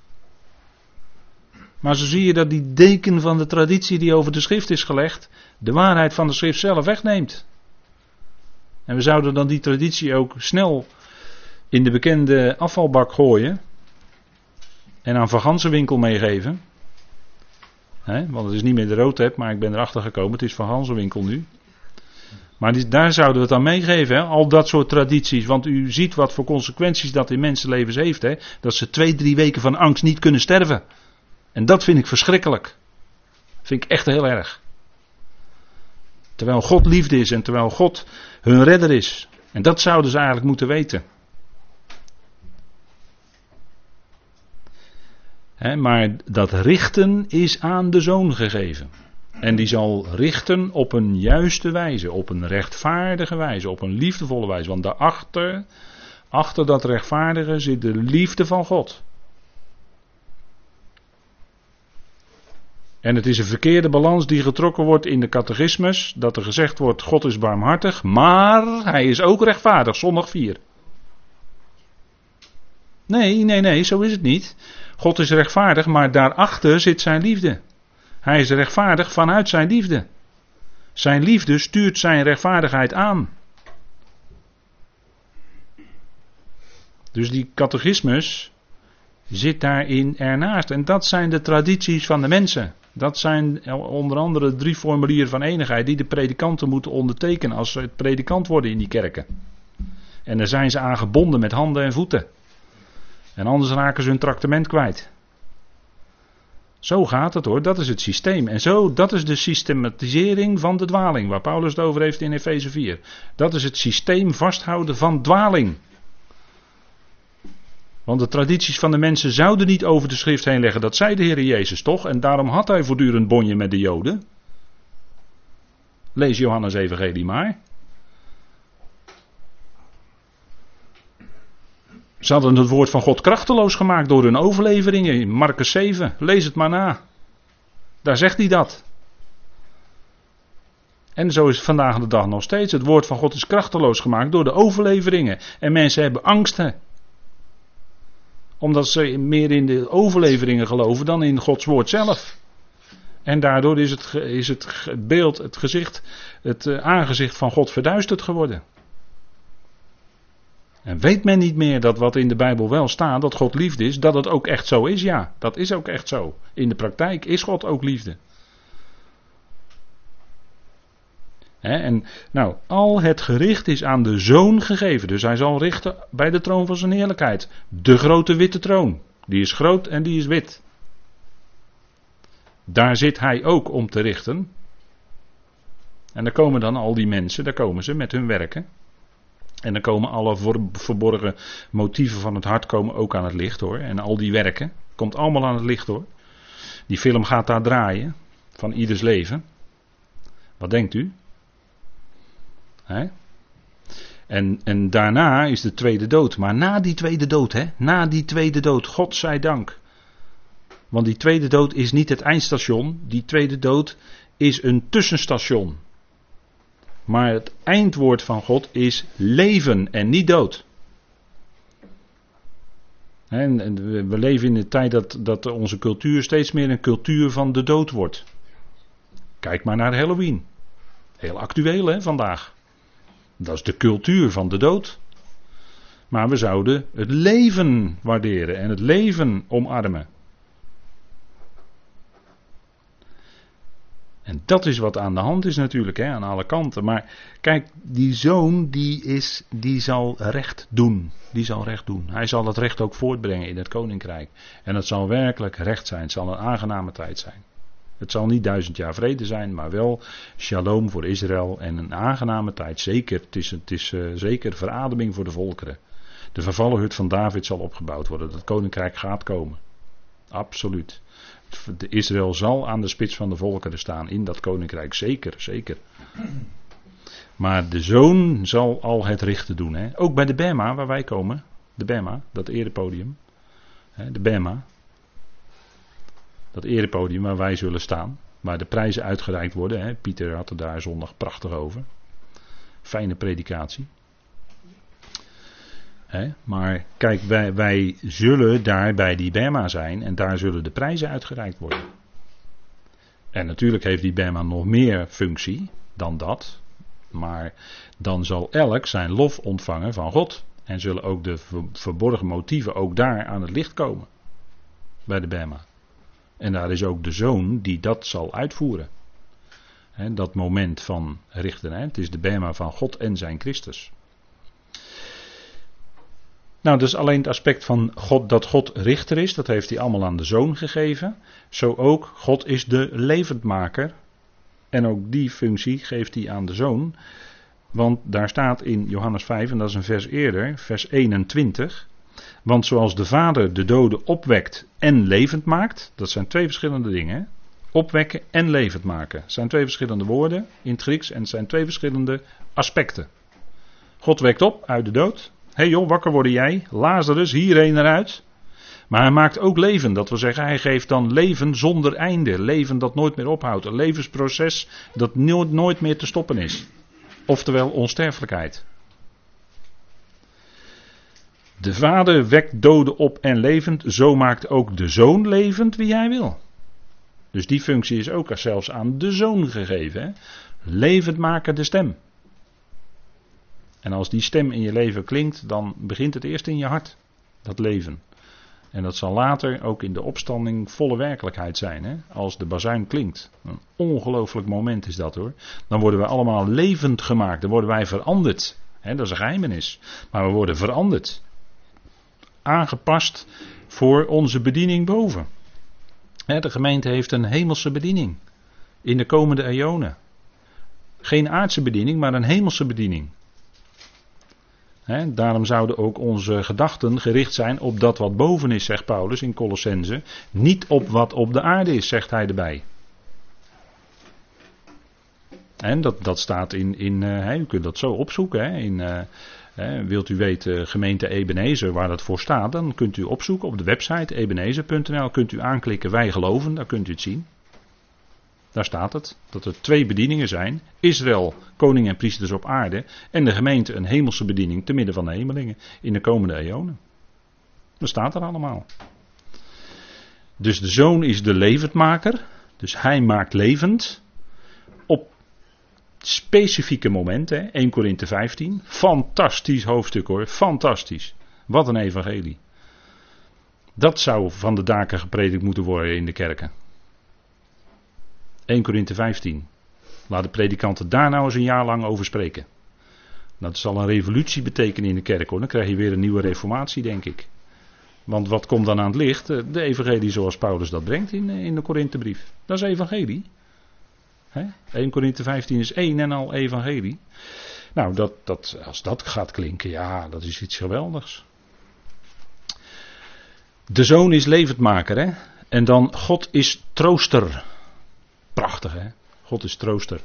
Maar zo zie je dat die deken van de traditie die over de schrift is gelegd. de waarheid van de schrift zelf wegneemt. En we zouden dan die traditie ook snel in de bekende afvalbak gooien. En aan Van Gansenwinkel meegeven. want het is niet meer de roodtep, maar ik ben erachter gekomen. Het is van Hansenwinkel nu. Maar daar zouden we het aan meegeven, al dat soort tradities. Want u ziet wat voor consequenties dat in mensenlevens heeft. Hè? Dat ze twee, drie weken van angst niet kunnen sterven. En dat vind ik verschrikkelijk. Vind ik echt heel erg. Terwijl God liefde is en terwijl God hun redder is. En dat zouden ze eigenlijk moeten weten. maar dat richten is aan de zoon gegeven. En die zal richten op een juiste wijze, op een rechtvaardige wijze, op een liefdevolle wijze. Want daarachter, achter dat rechtvaardige zit de liefde van God. En het is een verkeerde balans die getrokken wordt in de catechismus. Dat er gezegd wordt: God is barmhartig, maar hij is ook rechtvaardig. Zondag 4. Nee, nee, nee, zo is het niet. God is rechtvaardig, maar daarachter zit zijn liefde. Hij is rechtvaardig vanuit zijn liefde. Zijn liefde stuurt zijn rechtvaardigheid aan. Dus die catechismus zit daarin ernaast. En dat zijn de tradities van de mensen. Dat zijn onder andere drie formulieren van enigheid die de predikanten moeten ondertekenen als ze het predikant worden in die kerken. En daar zijn ze aan gebonden met handen en voeten. En anders raken ze hun tractement kwijt. Zo gaat het hoor, dat is het systeem. En zo, dat is de systematisering van de dwaling, waar Paulus het over heeft in Efeze 4. Dat is het systeem vasthouden van dwaling. Want de tradities van de mensen zouden niet over de schrift heen leggen. Dat zei de Heer Jezus toch? En daarom had hij voortdurend bonje met de Joden. Lees Johannes Evangelie maar. Ze hadden het woord van God krachteloos gemaakt door hun overleveringen in Marcus 7. Lees het maar na. Daar zegt hij dat. En zo is het vandaag de dag nog steeds. Het woord van God is krachteloos gemaakt door de overleveringen. En mensen hebben angsten omdat ze meer in de overleveringen geloven dan in Gods woord zelf. En daardoor is het, is het beeld, het gezicht, het eh, aangezicht van God verduisterd geworden. En weet men niet meer dat wat in de Bijbel wel staat, dat God liefde is, dat het ook echt zo is? Ja, dat is ook echt zo. In de praktijk is God ook liefde. En nou, al het gericht is aan de zoon gegeven. Dus hij zal richten bij de troon van zijn heerlijkheid. De grote witte troon. Die is groot en die is wit. Daar zit hij ook om te richten. En daar komen dan al die mensen, daar komen ze met hun werken. En dan komen alle verborgen motieven van het hart komen ook aan het licht hoor. En al die werken, komt allemaal aan het licht hoor. Die film gaat daar draaien, van ieders leven. Wat denkt u? Hè? En, en daarna is de tweede dood. Maar na die tweede dood, hè? Na die tweede dood, God zij dank. Want die tweede dood is niet het eindstation. Die tweede dood is een tussenstation. Maar het eindwoord van God is leven en niet dood. En we leven in de tijd dat, dat onze cultuur steeds meer een cultuur van de dood wordt. Kijk maar naar Halloween. Heel actueel hè, vandaag. Dat is de cultuur van de dood. Maar we zouden het leven waarderen en het leven omarmen. En dat is wat aan de hand is natuurlijk, hè, aan alle kanten. Maar kijk, die zoon die, is, die zal recht doen. Die zal recht doen. Hij zal het recht ook voortbrengen in het koninkrijk. En het zal werkelijk recht zijn. Het zal een aangename tijd zijn. Het zal niet duizend jaar vrede zijn, maar wel shalom voor Israël en een aangename tijd. Zeker, het is, het is uh, zeker verademing voor de volkeren. De vervallen hut van David zal opgebouwd worden. Het koninkrijk gaat komen. Absoluut. De Israël zal aan de spits van de volkeren staan in dat koninkrijk. Zeker, zeker. Maar de zoon zal al het richten doen. Hè? Ook bij de Bema, waar wij komen. De Bema, dat erepodium. De Bema dat erepodium waar wij zullen staan. Waar de prijzen uitgereikt worden. Hè. Pieter had het daar zondag prachtig over. Fijne predikatie. Hè. Maar kijk, wij, wij zullen daar bij die Bema zijn en daar zullen de prijzen uitgereikt worden. En natuurlijk heeft die Bema nog meer functie dan dat. Maar dan zal elk zijn lof ontvangen van God. En zullen ook de verborgen motieven ook daar aan het licht komen. Bij de Bema. En daar is ook de zoon die dat zal uitvoeren. dat moment van richten. Het is de Bema van God en zijn Christus. Nou, dus alleen het aspect van God, dat God richter is, dat heeft hij allemaal aan de zoon gegeven. Zo ook, God is de levendmaker. En ook die functie geeft hij aan de zoon. Want daar staat in Johannes 5, en dat is een vers eerder, vers 21. Want zoals de Vader de doden opwekt en levend maakt, dat zijn twee verschillende dingen. Opwekken en levend maken. Zijn twee verschillende woorden in het Grieks en zijn twee verschillende aspecten. God wekt op uit de dood. Hé hey joh, wakker worden jij. Lazarus, hierheen eruit. Maar hij maakt ook leven. Dat wil zeggen, hij geeft dan leven zonder einde. Leven dat nooit meer ophoudt. Een levensproces dat nooit meer te stoppen is. Oftewel onsterfelijkheid. De vader wekt doden op en levend, zo maakt ook de zoon levend wie hij wil. Dus die functie is ook zelfs aan de zoon gegeven. Hè? Levend maken de stem. En als die stem in je leven klinkt, dan begint het eerst in je hart, dat leven. En dat zal later ook in de opstanding volle werkelijkheid zijn. Hè? Als de bazuin klinkt. Een ongelooflijk moment is dat hoor. Dan worden we allemaal levend gemaakt. Dan worden wij veranderd. Dat is een geheimenis. Maar we worden veranderd. Aangepast voor onze bediening boven. De gemeente heeft een hemelse bediening. In de komende eonen. Geen aardse bediening, maar een hemelse bediening daarom zouden ook onze gedachten gericht zijn op dat wat boven is, zegt Paulus in Colossense. Niet op wat op de aarde is, zegt hij erbij. En dat, dat staat in, in uh, u kunt dat zo opzoeken. in, uh, wilt u weten gemeente Ebenezer waar dat voor staat, dan kunt u opzoeken op de website ebenezer.nl. Kunt u aanklikken wij geloven, dan kunt u het zien. Daar staat het, dat er twee bedieningen zijn. Israël, koning en priesters op aarde. En de gemeente een hemelse bediening te midden van de hemelingen in de komende eonen. Dat staat er allemaal. Dus de zoon is de levendmaker. Dus hij maakt levend. Specifieke momenten. 1 Korinthe 15. Fantastisch hoofdstuk hoor. Fantastisch. Wat een evangelie. Dat zou van de daken gepredikt moeten worden in de kerken. 1 Korinthe 15. Laat de predikanten daar nou eens een jaar lang over spreken. Dat zal een revolutie betekenen in de kerk hoor. Dan krijg je weer een nieuwe reformatie, denk ik. Want wat komt dan aan het licht? De evangelie zoals Paulus dat brengt in, in de Korinthebrief. Dat is evangelie. He? 1 Korinthe 15 is één en al evangelie. Nou, dat, dat, als dat gaat klinken, ja, dat is iets geweldigs. De zoon is levendmaker, hè? En dan God is trooster. Prachtig hè. God is trooster.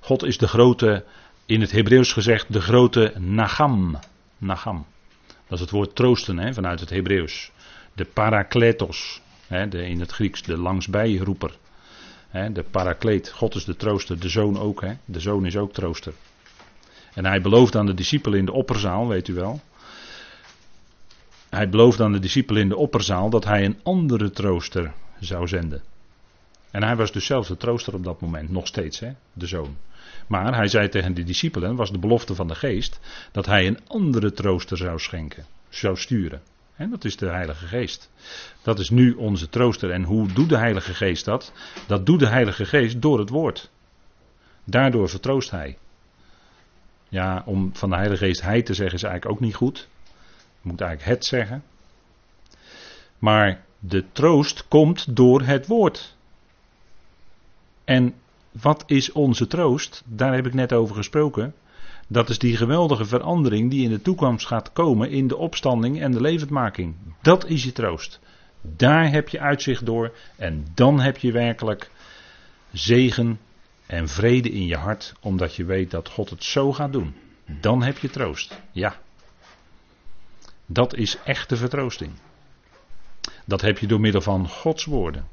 God is de grote, in het Hebreeuws gezegd, de grote Nagam. Nagam. Dat is het woord troosten hè, vanuit het Hebreeuws. De parakletos. Hè, de, in het Grieks de langsbijroeper. De parakleet. God is de trooster. De zoon ook. Hè. De zoon is ook trooster. En hij belooft aan de discipelen in de opperzaal, weet u wel. Hij belooft aan de discipelen in de opperzaal dat hij een andere trooster zou zenden. En hij was dus zelf de trooster op dat moment, nog steeds, hè, de zoon. Maar hij zei tegen de discipelen, was de belofte van de geest, dat hij een andere trooster zou schenken, zou sturen. En dat is de Heilige Geest. Dat is nu onze trooster. En hoe doet de Heilige Geest dat? Dat doet de Heilige Geest door het woord. Daardoor vertroost hij. Ja, om van de Heilige Geest hij te zeggen is eigenlijk ook niet goed. Je moet eigenlijk het zeggen. Maar de troost komt door het woord. En wat is onze troost? Daar heb ik net over gesproken. Dat is die geweldige verandering die in de toekomst gaat komen in de opstanding en de levendmaking. Dat is je troost. Daar heb je uitzicht door en dan heb je werkelijk zegen en vrede in je hart, omdat je weet dat God het zo gaat doen. Dan heb je troost. Ja. Dat is echte vertroosting. Dat heb je door middel van Gods woorden.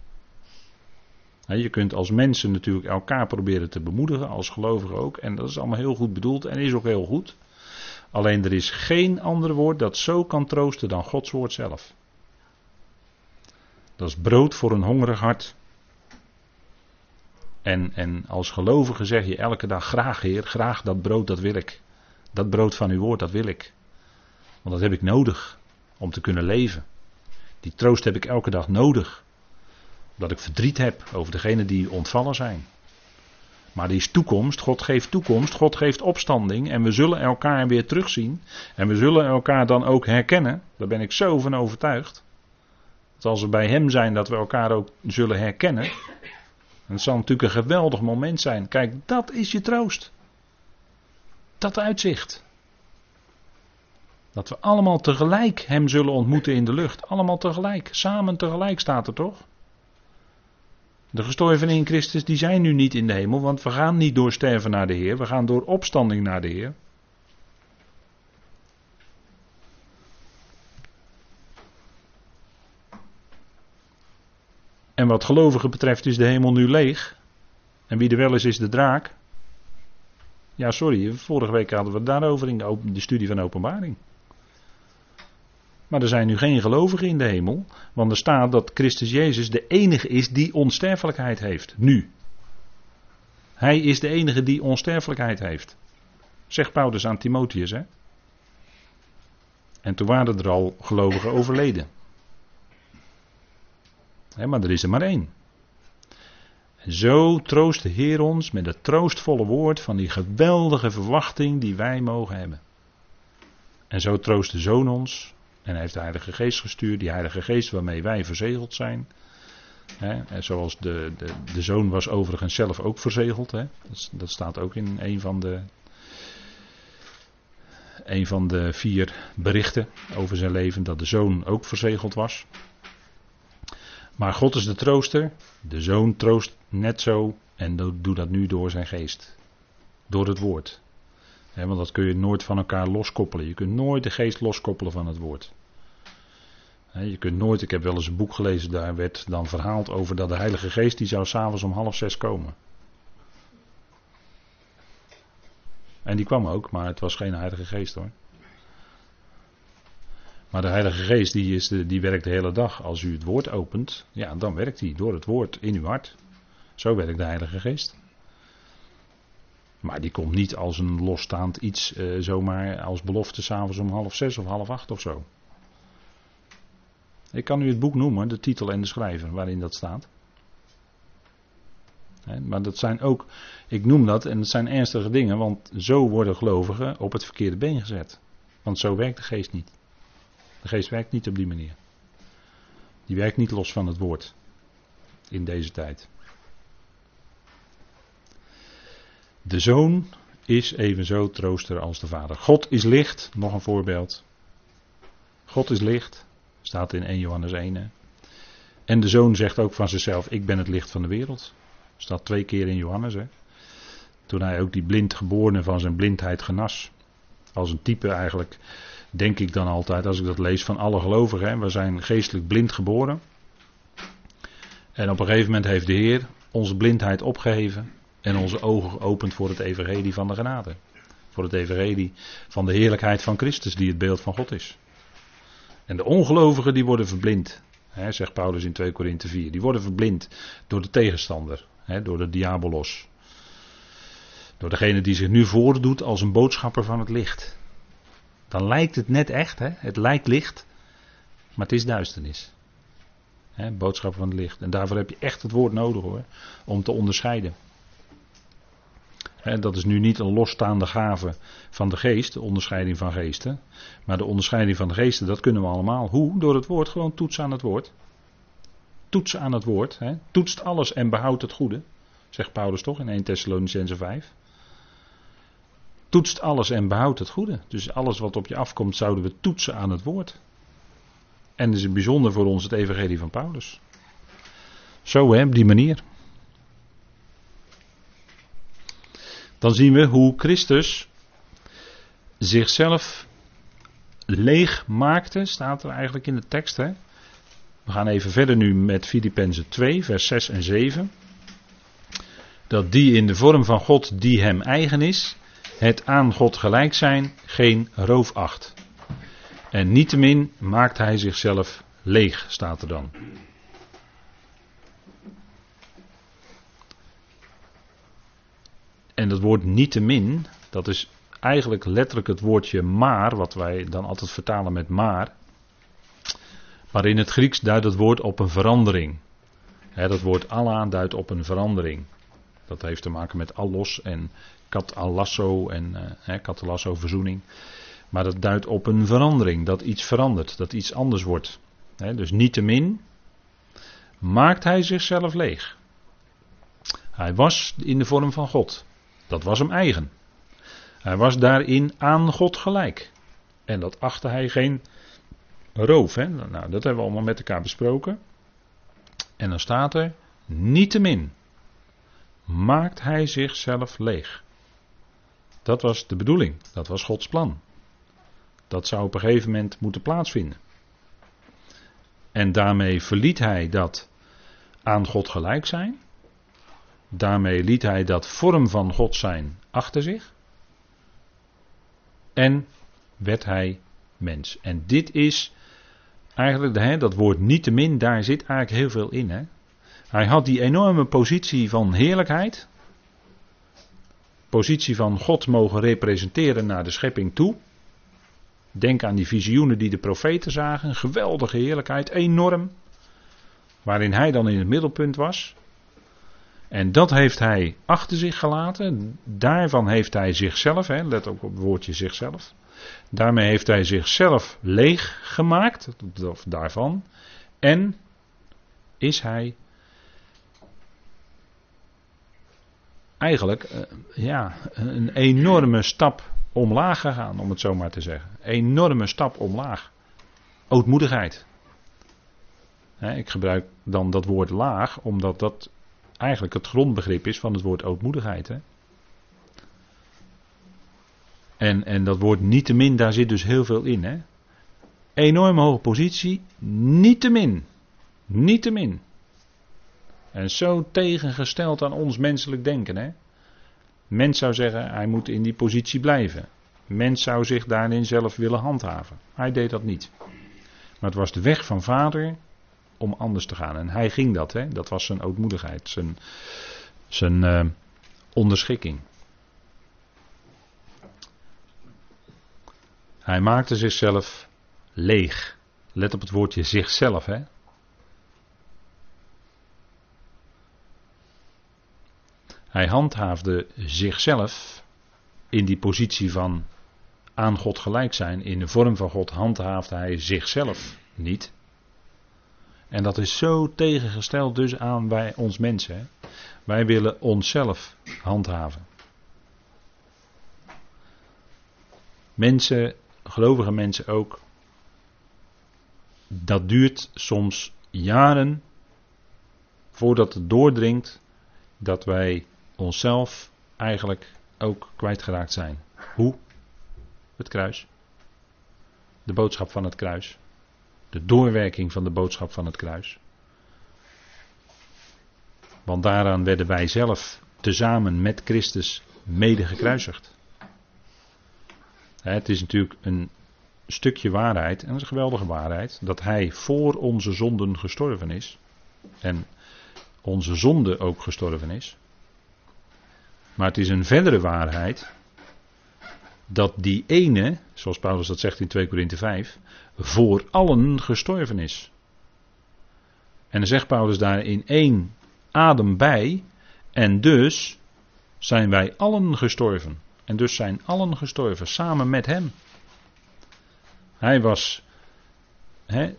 Je kunt als mensen natuurlijk elkaar proberen te bemoedigen, als gelovigen ook. En dat is allemaal heel goed bedoeld en is ook heel goed. Alleen er is geen ander woord dat zo kan troosten dan Gods woord zelf. Dat is brood voor een hongerig hart. En, en als gelovige zeg je elke dag graag Heer, graag dat brood, dat wil ik. Dat brood van uw woord, dat wil ik. Want dat heb ik nodig om te kunnen leven. Die troost heb ik elke dag nodig. Dat ik verdriet heb over degenen die ontvallen zijn. Maar die is toekomst. God geeft toekomst. God geeft opstanding. En we zullen elkaar weer terugzien. En we zullen elkaar dan ook herkennen. Daar ben ik zo van overtuigd. Dat als we bij Hem zijn, dat we elkaar ook zullen herkennen. En zal natuurlijk een geweldig moment zijn. Kijk, dat is je troost. Dat uitzicht. Dat we allemaal tegelijk Hem zullen ontmoeten in de lucht. Allemaal tegelijk. Samen tegelijk staat er toch? De gestorvenen in Christus die zijn nu niet in de hemel, want we gaan niet door sterven naar de Heer, we gaan door opstanding naar de Heer. En wat gelovigen betreft is de hemel nu leeg. En wie er wel is, is de draak. Ja, sorry, vorige week hadden we het daarover in de studie van openbaring. Maar er zijn nu geen gelovigen in de hemel, want er staat dat Christus Jezus de enige is die onsterfelijkheid heeft. Nu. Hij is de enige die onsterfelijkheid heeft. Zegt Paulus aan Timotheus. Hè? En toen waren er al gelovigen overleden. maar er is er maar één. Zo troost de Heer ons met het troostvolle woord van die geweldige verwachting die wij mogen hebben. En zo troost de Zoon ons en hij heeft de Heilige Geest gestuurd, die Heilige Geest waarmee wij verzegeld zijn. en zoals de, de, de zoon was overigens zelf ook verzegeld. Dat, staat ook in een van, de, een van de vier berichten over zijn leven, dat de zoon ook verzegeld was. Maar God is de trooster, de zoon troost net zo en doet dat nu door zijn geest. Door het woord. want dat kun je nooit van elkaar loskoppelen. Je kunt nooit de geest loskoppelen van het woord. Je kunt nooit, ik heb wel eens een boek gelezen, daar werd dan verhaald over dat de Heilige Geest, die zou s'avonds om half zes komen. En die kwam ook, maar het was geen Heilige Geest hoor. Maar de Heilige Geest die, is die werkt de hele dag. Als u het woord opent, ja, dan werkt hij door het woord in uw hart. Zo werkt de Heilige Geest. Maar die komt niet als een losstaand iets, uh, zomaar als belofte s'avonds om half zes of half acht of zo. Ik kan u het boek noemen, de titel en de schrijver waarin dat staat. maar dat zijn ook, ik noem dat, en dat zijn ernstige dingen, want zo worden gelovigen op het verkeerde been gezet. Want zo werkt de geest niet. De geest werkt niet op die manier. Die werkt niet los van het woord in deze tijd. De zoon is evenzo trooster als de vader. God is licht, nog een voorbeeld. God is licht. Staat in 1 Johannes 1. En de zoon zegt ook van zichzelf: Ik ben het licht van de wereld. Staat twee keer in Johannes. Hè. Toen hij ook die blind geborene van zijn blindheid genas. Als een type eigenlijk, denk ik dan altijd, als ik dat lees, van alle gelovigen. We zijn geestelijk blind geboren. En op een gegeven moment heeft de Heer onze blindheid opgeheven. En onze ogen geopend voor het evangelie van de genade. Voor het evangelie van de heerlijkheid van Christus, die het beeld van God is. En de ongelovigen die worden verblind, zegt Paulus in 2 Korinthe 4. Die worden verblind door de tegenstander, door de diabolos. Door degene die zich nu voordoet als een boodschapper van het licht. Dan lijkt het net echt, het lijkt licht, maar het is duisternis. Boodschapper van het licht. En daarvoor heb je echt het woord nodig hoor, om te onderscheiden. Dat is nu niet een losstaande gave van de geest, de onderscheiding van geesten. Maar de onderscheiding van de geesten, dat kunnen we allemaal. Hoe? Door het woord, gewoon toetsen aan het woord. Toetsen aan het woord. Hè? Toetst alles en behoudt het goede. Zegt Paulus toch in 1 Thessalonicense 5. Toetst alles en behoudt het goede. Dus alles wat op je afkomt zouden we toetsen aan het woord. En dat is bijzonder voor ons het evangelie van Paulus. Zo hè, op die manier. Dan zien we hoe Christus zichzelf leeg maakte, staat er eigenlijk in de tekst. Hè? We gaan even verder nu met Filippenzen 2, vers 6 en 7. Dat die in de vorm van God die hem eigen is, het aan God gelijk zijn, geen roof acht. En niettemin maakt hij zichzelf leeg, staat er dan. En dat woord niettemin, dat is eigenlijk letterlijk het woordje maar, wat wij dan altijd vertalen met maar. Maar in het Grieks duidt het woord op een verandering. dat woord Allah duidt op een verandering. Dat heeft te maken met allos en katalasso en uh, katalasso verzoening. Maar dat duidt op een verandering, dat iets verandert, dat iets anders wordt. He, dus niettemin maakt hij zichzelf leeg. Hij was in de vorm van God. Dat was hem eigen. Hij was daarin aan God gelijk. En dat achtte hij geen roof. Hè? Nou, dat hebben we allemaal met elkaar besproken. En dan staat er, niettemin maakt hij zichzelf leeg. Dat was de bedoeling, dat was Gods plan. Dat zou op een gegeven moment moeten plaatsvinden. En daarmee verliet hij dat aan God gelijk zijn. Daarmee liet hij dat vorm van God zijn achter zich. En werd hij mens. En dit is eigenlijk, hè, dat woord niettemin, daar zit eigenlijk heel veel in. Hè. Hij had die enorme positie van heerlijkheid. Positie van God mogen representeren naar de schepping toe. Denk aan die visioenen die de profeten zagen. Geweldige heerlijkheid, enorm. Waarin hij dan in het middelpunt was. En dat heeft hij achter zich gelaten. Daarvan heeft hij zichzelf, hè, let ook op het woordje zichzelf. Daarmee heeft hij zichzelf leeg gemaakt, of daarvan. En is hij eigenlijk uh, ja, een enorme stap omlaag gegaan, om het zo maar te zeggen. Enorme stap omlaag. Ootmoedigheid. ik gebruik dan dat woord laag, omdat dat eigenlijk het grondbegrip is van het woord ootmoedigheid. Hè? En, en dat woord niettemin, daar zit dus heel veel in. Hè? Enorm hoge positie, niettemin. Niettemin. En zo tegengesteld aan ons menselijk denken. Hè? Mens zou zeggen, hij moet in die positie blijven. Mens zou zich daarin zelf willen handhaven. Hij deed dat niet. Maar het was de weg van vader om anders te gaan. En hij ging dat, hè? dat was zijn ootmoedigheid, zijn, zijn uh, onderschikking. Hij maakte zichzelf leeg. Let op het woordje zichzelf, hè? Hij handhaafde zichzelf in die positie van aan God gelijk zijn. In de vorm van God handhaafde hij zichzelf niet. En dat is zo tegengesteld dus aan bij ons mensen. Wij willen onszelf handhaven. Mensen, gelovige mensen ook, dat duurt soms jaren voordat het doordringt dat wij onszelf eigenlijk ook kwijtgeraakt zijn. Hoe? Het kruis. De boodschap van het kruis. De doorwerking van de boodschap van het kruis. Want daaraan werden wij zelf tezamen met Christus mede gekruisigd. Het is natuurlijk een stukje waarheid, en dat is een geweldige waarheid, dat Hij voor onze zonden gestorven is. En onze zonde ook gestorven is. Maar het is een verdere waarheid dat die ene, zoals Paulus dat zegt in 2 Korinthe 5, voor allen gestorven is. En dan zegt Paulus daar in één adem bij, en dus zijn wij allen gestorven. En dus zijn allen gestorven, samen met hem. Hij was, hè,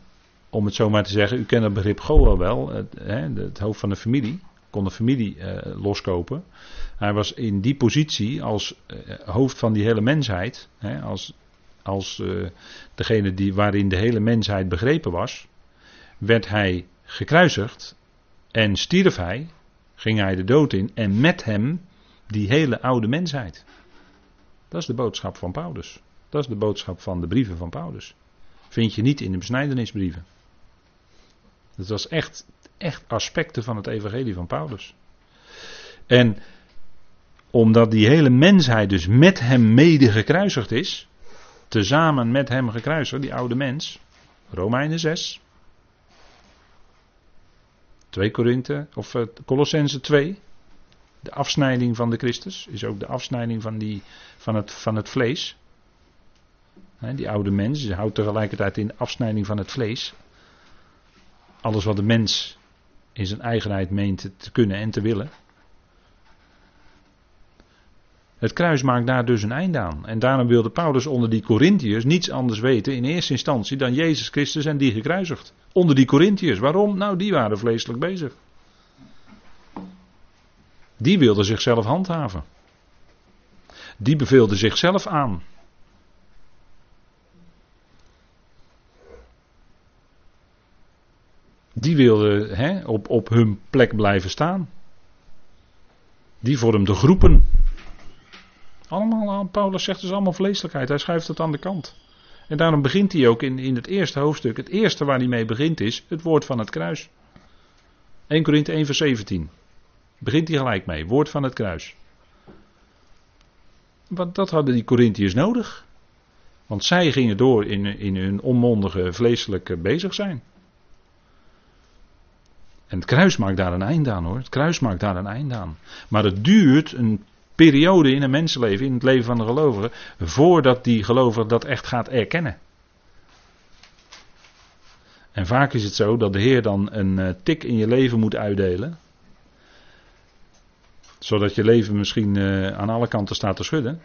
om het zo maar te zeggen, u kent het begrip Goa wel, hè, het hoofd van de familie, kon de familie eh, loskopen. Hij was in die positie als eh, hoofd van die hele mensheid, hè, als, als uh, degene die, waarin de hele mensheid begrepen was, werd hij gekruisigd en stierf hij, ging hij de dood in en met hem die hele oude mensheid. Dat is de boodschap van Paulus. Dat is de boodschap van de brieven van Paulus. Vind je niet in de besnijdenisbrieven. Dat was echt, echt aspecten van het evangelie van Paulus. En omdat die hele mensheid dus met hem mede gekruisigd is, tezamen met hem gekruisigd, die oude mens, Romeinen 6, 2 Korinthe, of uh, Colossense 2, de afsnijding van de Christus, is ook de afsnijding van, die, van, het, van het vlees. die oude mens houdt tegelijkertijd in de afsnijding van het vlees. Alles wat de mens in zijn eigenheid meent te kunnen en te willen. Het kruis maakt daar dus een einde aan. En daarom wilde Paulus onder die Corinthiërs niets anders weten in eerste instantie dan Jezus Christus en die gekruisigd. Onder die Corinthiërs. Waarom? Nou, die waren vleeselijk bezig. Die wilden zichzelf handhaven. Die beveelden zichzelf aan. Die wilden hè, op, op hun plek blijven staan. Die vormden groepen. Allemaal, Paulus zegt dus allemaal vleeselijkheid. Hij schuift het aan de kant. En daarom begint hij ook in, in het eerste hoofdstuk. Het eerste waar hij mee begint is het woord van het kruis. 1 Korinthe 1 vers 17. Begint hij gelijk mee. Woord van het kruis. Want dat hadden die Corinthiërs nodig. Want zij gingen door in, in hun onmondige vleeselijke bezig zijn. En het kruis maakt daar een einde aan hoor. Het kruis maakt daar een einde aan. Maar het duurt een periode in een mensenleven, in het leven van de gelovige, voordat die gelovige dat echt gaat erkennen. En vaak is het zo dat de Heer dan een eh, tik in je leven moet uitdelen. Zodat je leven misschien eh, aan alle kanten staat te schudden.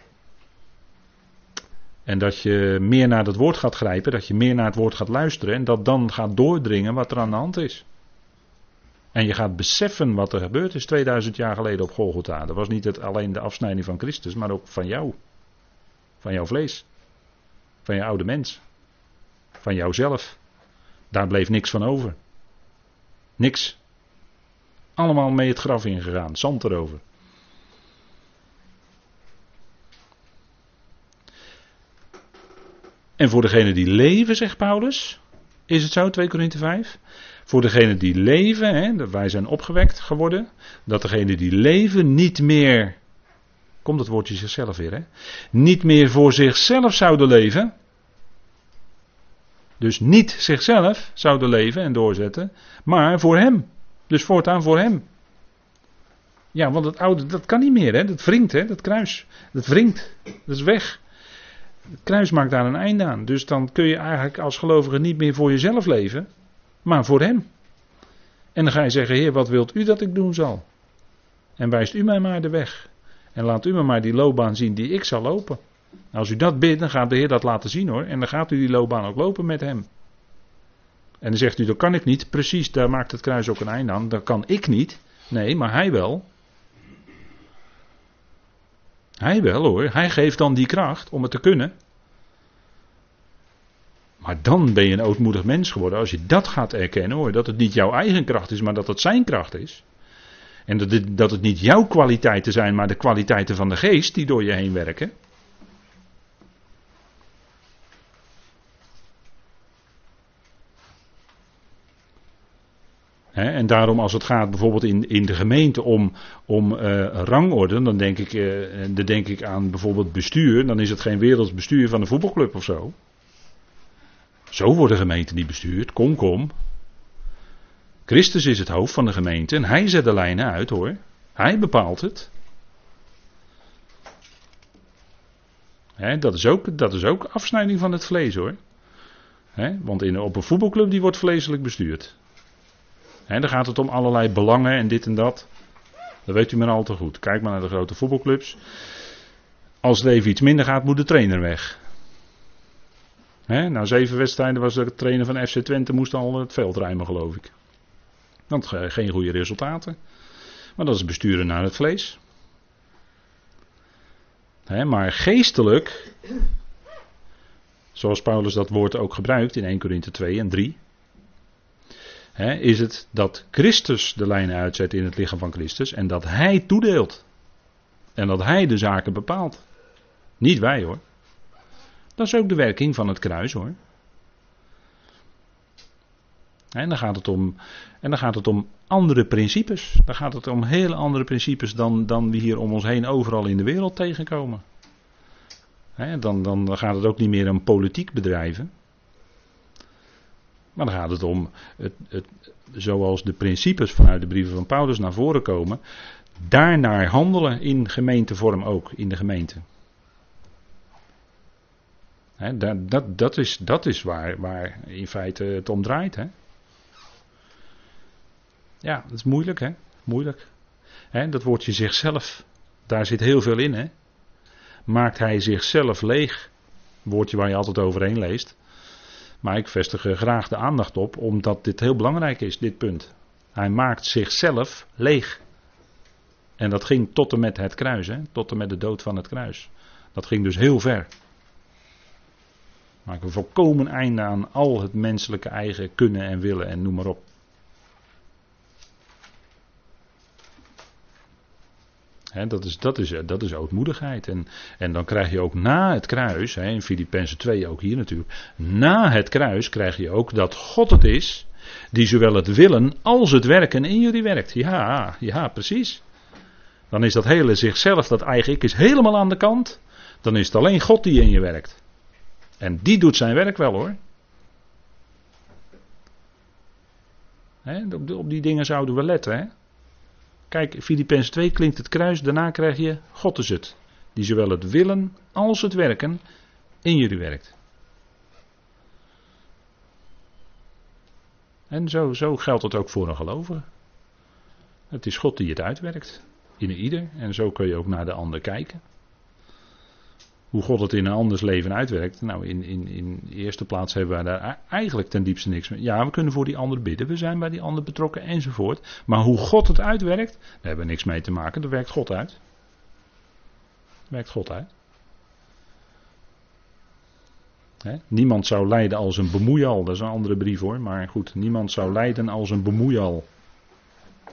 En dat je meer naar het woord gaat grijpen, dat je meer naar het woord gaat luisteren en dat dan gaat doordringen wat er aan de hand is. En je gaat beseffen wat er gebeurd is 2000 jaar geleden op Golgotha. Dat was niet het, alleen de afsnijding van Christus, maar ook van jou. Van jouw vlees. Van je oude mens. Van jouzelf. Daar bleef niks van over. Niks. Allemaal mee het graf ingegaan. Zand erover. En voor degenen die leven, zegt Paulus, is het zo, 2 Korinthe 5. Voor degenen die leven, hè, wij zijn opgewekt geworden, dat degenen die leven niet meer, komt het woordje zichzelf weer, hè, niet meer voor zichzelf zouden leven. Dus niet zichzelf zouden leven en doorzetten, maar voor hem. Dus voortaan voor hem. Ja, want het oude, dat kan niet meer, hè? dat wringt, hè? dat kruis. Dat wringt, dat is weg. Het kruis maakt daar een einde aan. Dus dan kun je eigenlijk als gelovige niet meer voor jezelf leven, maar voor Hem. En dan ga je zeggen, Heer, wat wilt u dat ik doen zal? En wijst u mij maar de weg. En laat u me maar die loopbaan zien die ik zal lopen. Als u dat bidt, dan gaat de Heer dat laten zien hoor. En dan gaat u die loopbaan ook lopen met Hem. En dan zegt u, dat kan ik niet. Precies, daar maakt het kruis ook een einde aan. Dat kan ik niet. Nee, maar Hij wel. Hij wel hoor. Hij geeft dan die kracht om het te kunnen. Maar dan ben je een ootmoedig mens geworden als je dat gaat erkennen hoor. Dat het niet jouw eigen kracht is, maar dat het zijn kracht is. En dat het, dat het niet jouw kwaliteiten zijn, maar de kwaliteiten van de geest die door je heen werken. en daarom als het gaat bijvoorbeeld in, in de gemeente om, om uh, rangorde, dan denk, ik, uh, dan denk ik aan bijvoorbeeld bestuur. Dan is het geen werelds bestuur van een voetbalclub of zo. Zo wordt de gemeente niet bestuurd. Kom, kom. Christus is het hoofd van de gemeente en hij zet de lijnen uit hoor. Hij bepaalt het. dat, is ook, dat is ook afsnijding van het vlees hoor. want in, op een voetbalclub die wordt vleeselijk bestuurd. He, dan gaat het om allerlei belangen en dit en dat. Dat weet u maar al te goed. Kijk maar naar de grote voetbalclubs. Als het even iets minder gaat, moet de trainer weg. He, na zeven wedstrijden was de trainer van FC Twente moest al het veld ruimen, geloof ik. Want geen goede resultaten. Maar dat is besturen naar het vlees. maar geestelijk, zoals Paulus dat woord ook gebruikt in 1 Korinthe 2 en 3, is het dat Christus de lijnen uitzet in het lichaam van Christus en dat Hij toedeelt. En dat Hij de zaken bepaalt. Niet wij hoor. Dat is ook de werking van het kruis hoor. En dan gaat het om, en dan gaat het om andere principes. Dan gaat het om hele andere principes dan, dan we hier om ons heen overal in de wereld tegenkomen. dan, dan gaat het ook niet meer om politiek bedrijven. Maar dan gaat het om, het, het, zoals de principes vanuit de brieven van Paulus naar voren komen, daarnaar handelen in gemeentevorm ook, in de gemeente. Dat, dat, dat, is, dat is waar, waar in feite het om draait. Ja, dat is moeilijk hè. Moeilijk. Hè, dat woordje zichzelf, daar zit heel veel in hè. Maakt hij zichzelf leeg? Woordje waar je altijd overheen leest. Maar ik vestig er graag de aandacht op, omdat dit heel belangrijk is, dit punt. Hij maakt zichzelf leeg. En dat ging tot en met het kruis, hè? tot en met de dood van het kruis. Dat ging dus heel ver. Maak een volkomen einde aan al het menselijke eigen kunnen en willen en noem maar op. dat, is, dat, is, dat is ootmoedigheid. En, en dan krijg je ook na het kruis, he, in Filippenzen 2 ook hier natuurlijk, na het kruis krijg je ook dat God het is die zowel het willen als het werken in jullie werkt. Ja, ja, precies. Dan is dat hele zichzelf, dat eigen ik, is helemaal aan de kant. Dan is het alleen God die in je werkt. En die doet zijn werk wel hoor. op, die dingen zouden we letten. Hè? Kijk, Filippenzen 2 klinkt het kruis, daarna krijg je God is het. Die zowel het willen als het werken in jullie werkt. En zo, zo geldt het ook voor een gelovige. Het is God die het uitwerkt. In ieder. En zo kun je ook naar de ander kijken. Hoe God het in een anders leven uitwerkt. Nou, in, in, in eerste plaats hebben wij daar eigenlijk ten diepste niks mee. Ja, we kunnen voor die ander bidden. We zijn bij die ander betrokken enzovoort. Maar hoe God het uitwerkt, daar hebben we niks mee te maken. Dat werkt God uit. Dat werkt God uit. Niemand zou lijden als een bemoeial. Dat is een andere brief hoor. Maar goed, niemand zou lijden als een bemoeial.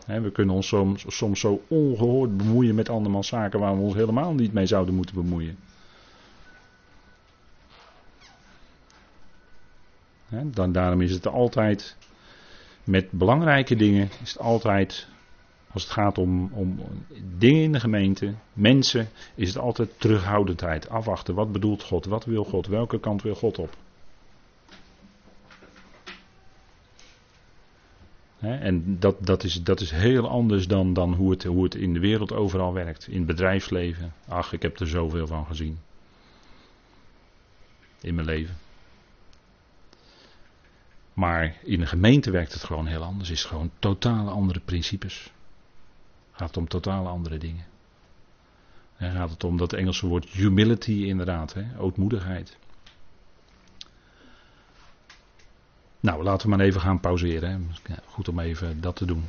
we kunnen ons soms, soms zo ongehoord bemoeien met andermans zaken waar we ons helemaal niet mee zouden moeten bemoeien. Dan, daarom is het altijd, met belangrijke dingen, is het altijd, als het gaat om, om dingen in de gemeente, mensen, is het altijd terughoudendheid. Afwachten, wat bedoelt God, wat wil God, welke kant wil God op. en dat, dat, is, dat is heel anders dan, dan hoe, het, hoe het in de wereld overal werkt. In het bedrijfsleven. Ach, ik heb er zoveel van gezien. In mijn leven. Maar in een gemeente werkt het gewoon heel anders. Is gewoon totale andere principes. Gaat om totale andere dingen. En gaat het om dat Engelse woord humility inderdaad, hè, ootmoedigheid. Nou, laten we maar even gaan pauzeren. Hè. Goed om even dat te doen.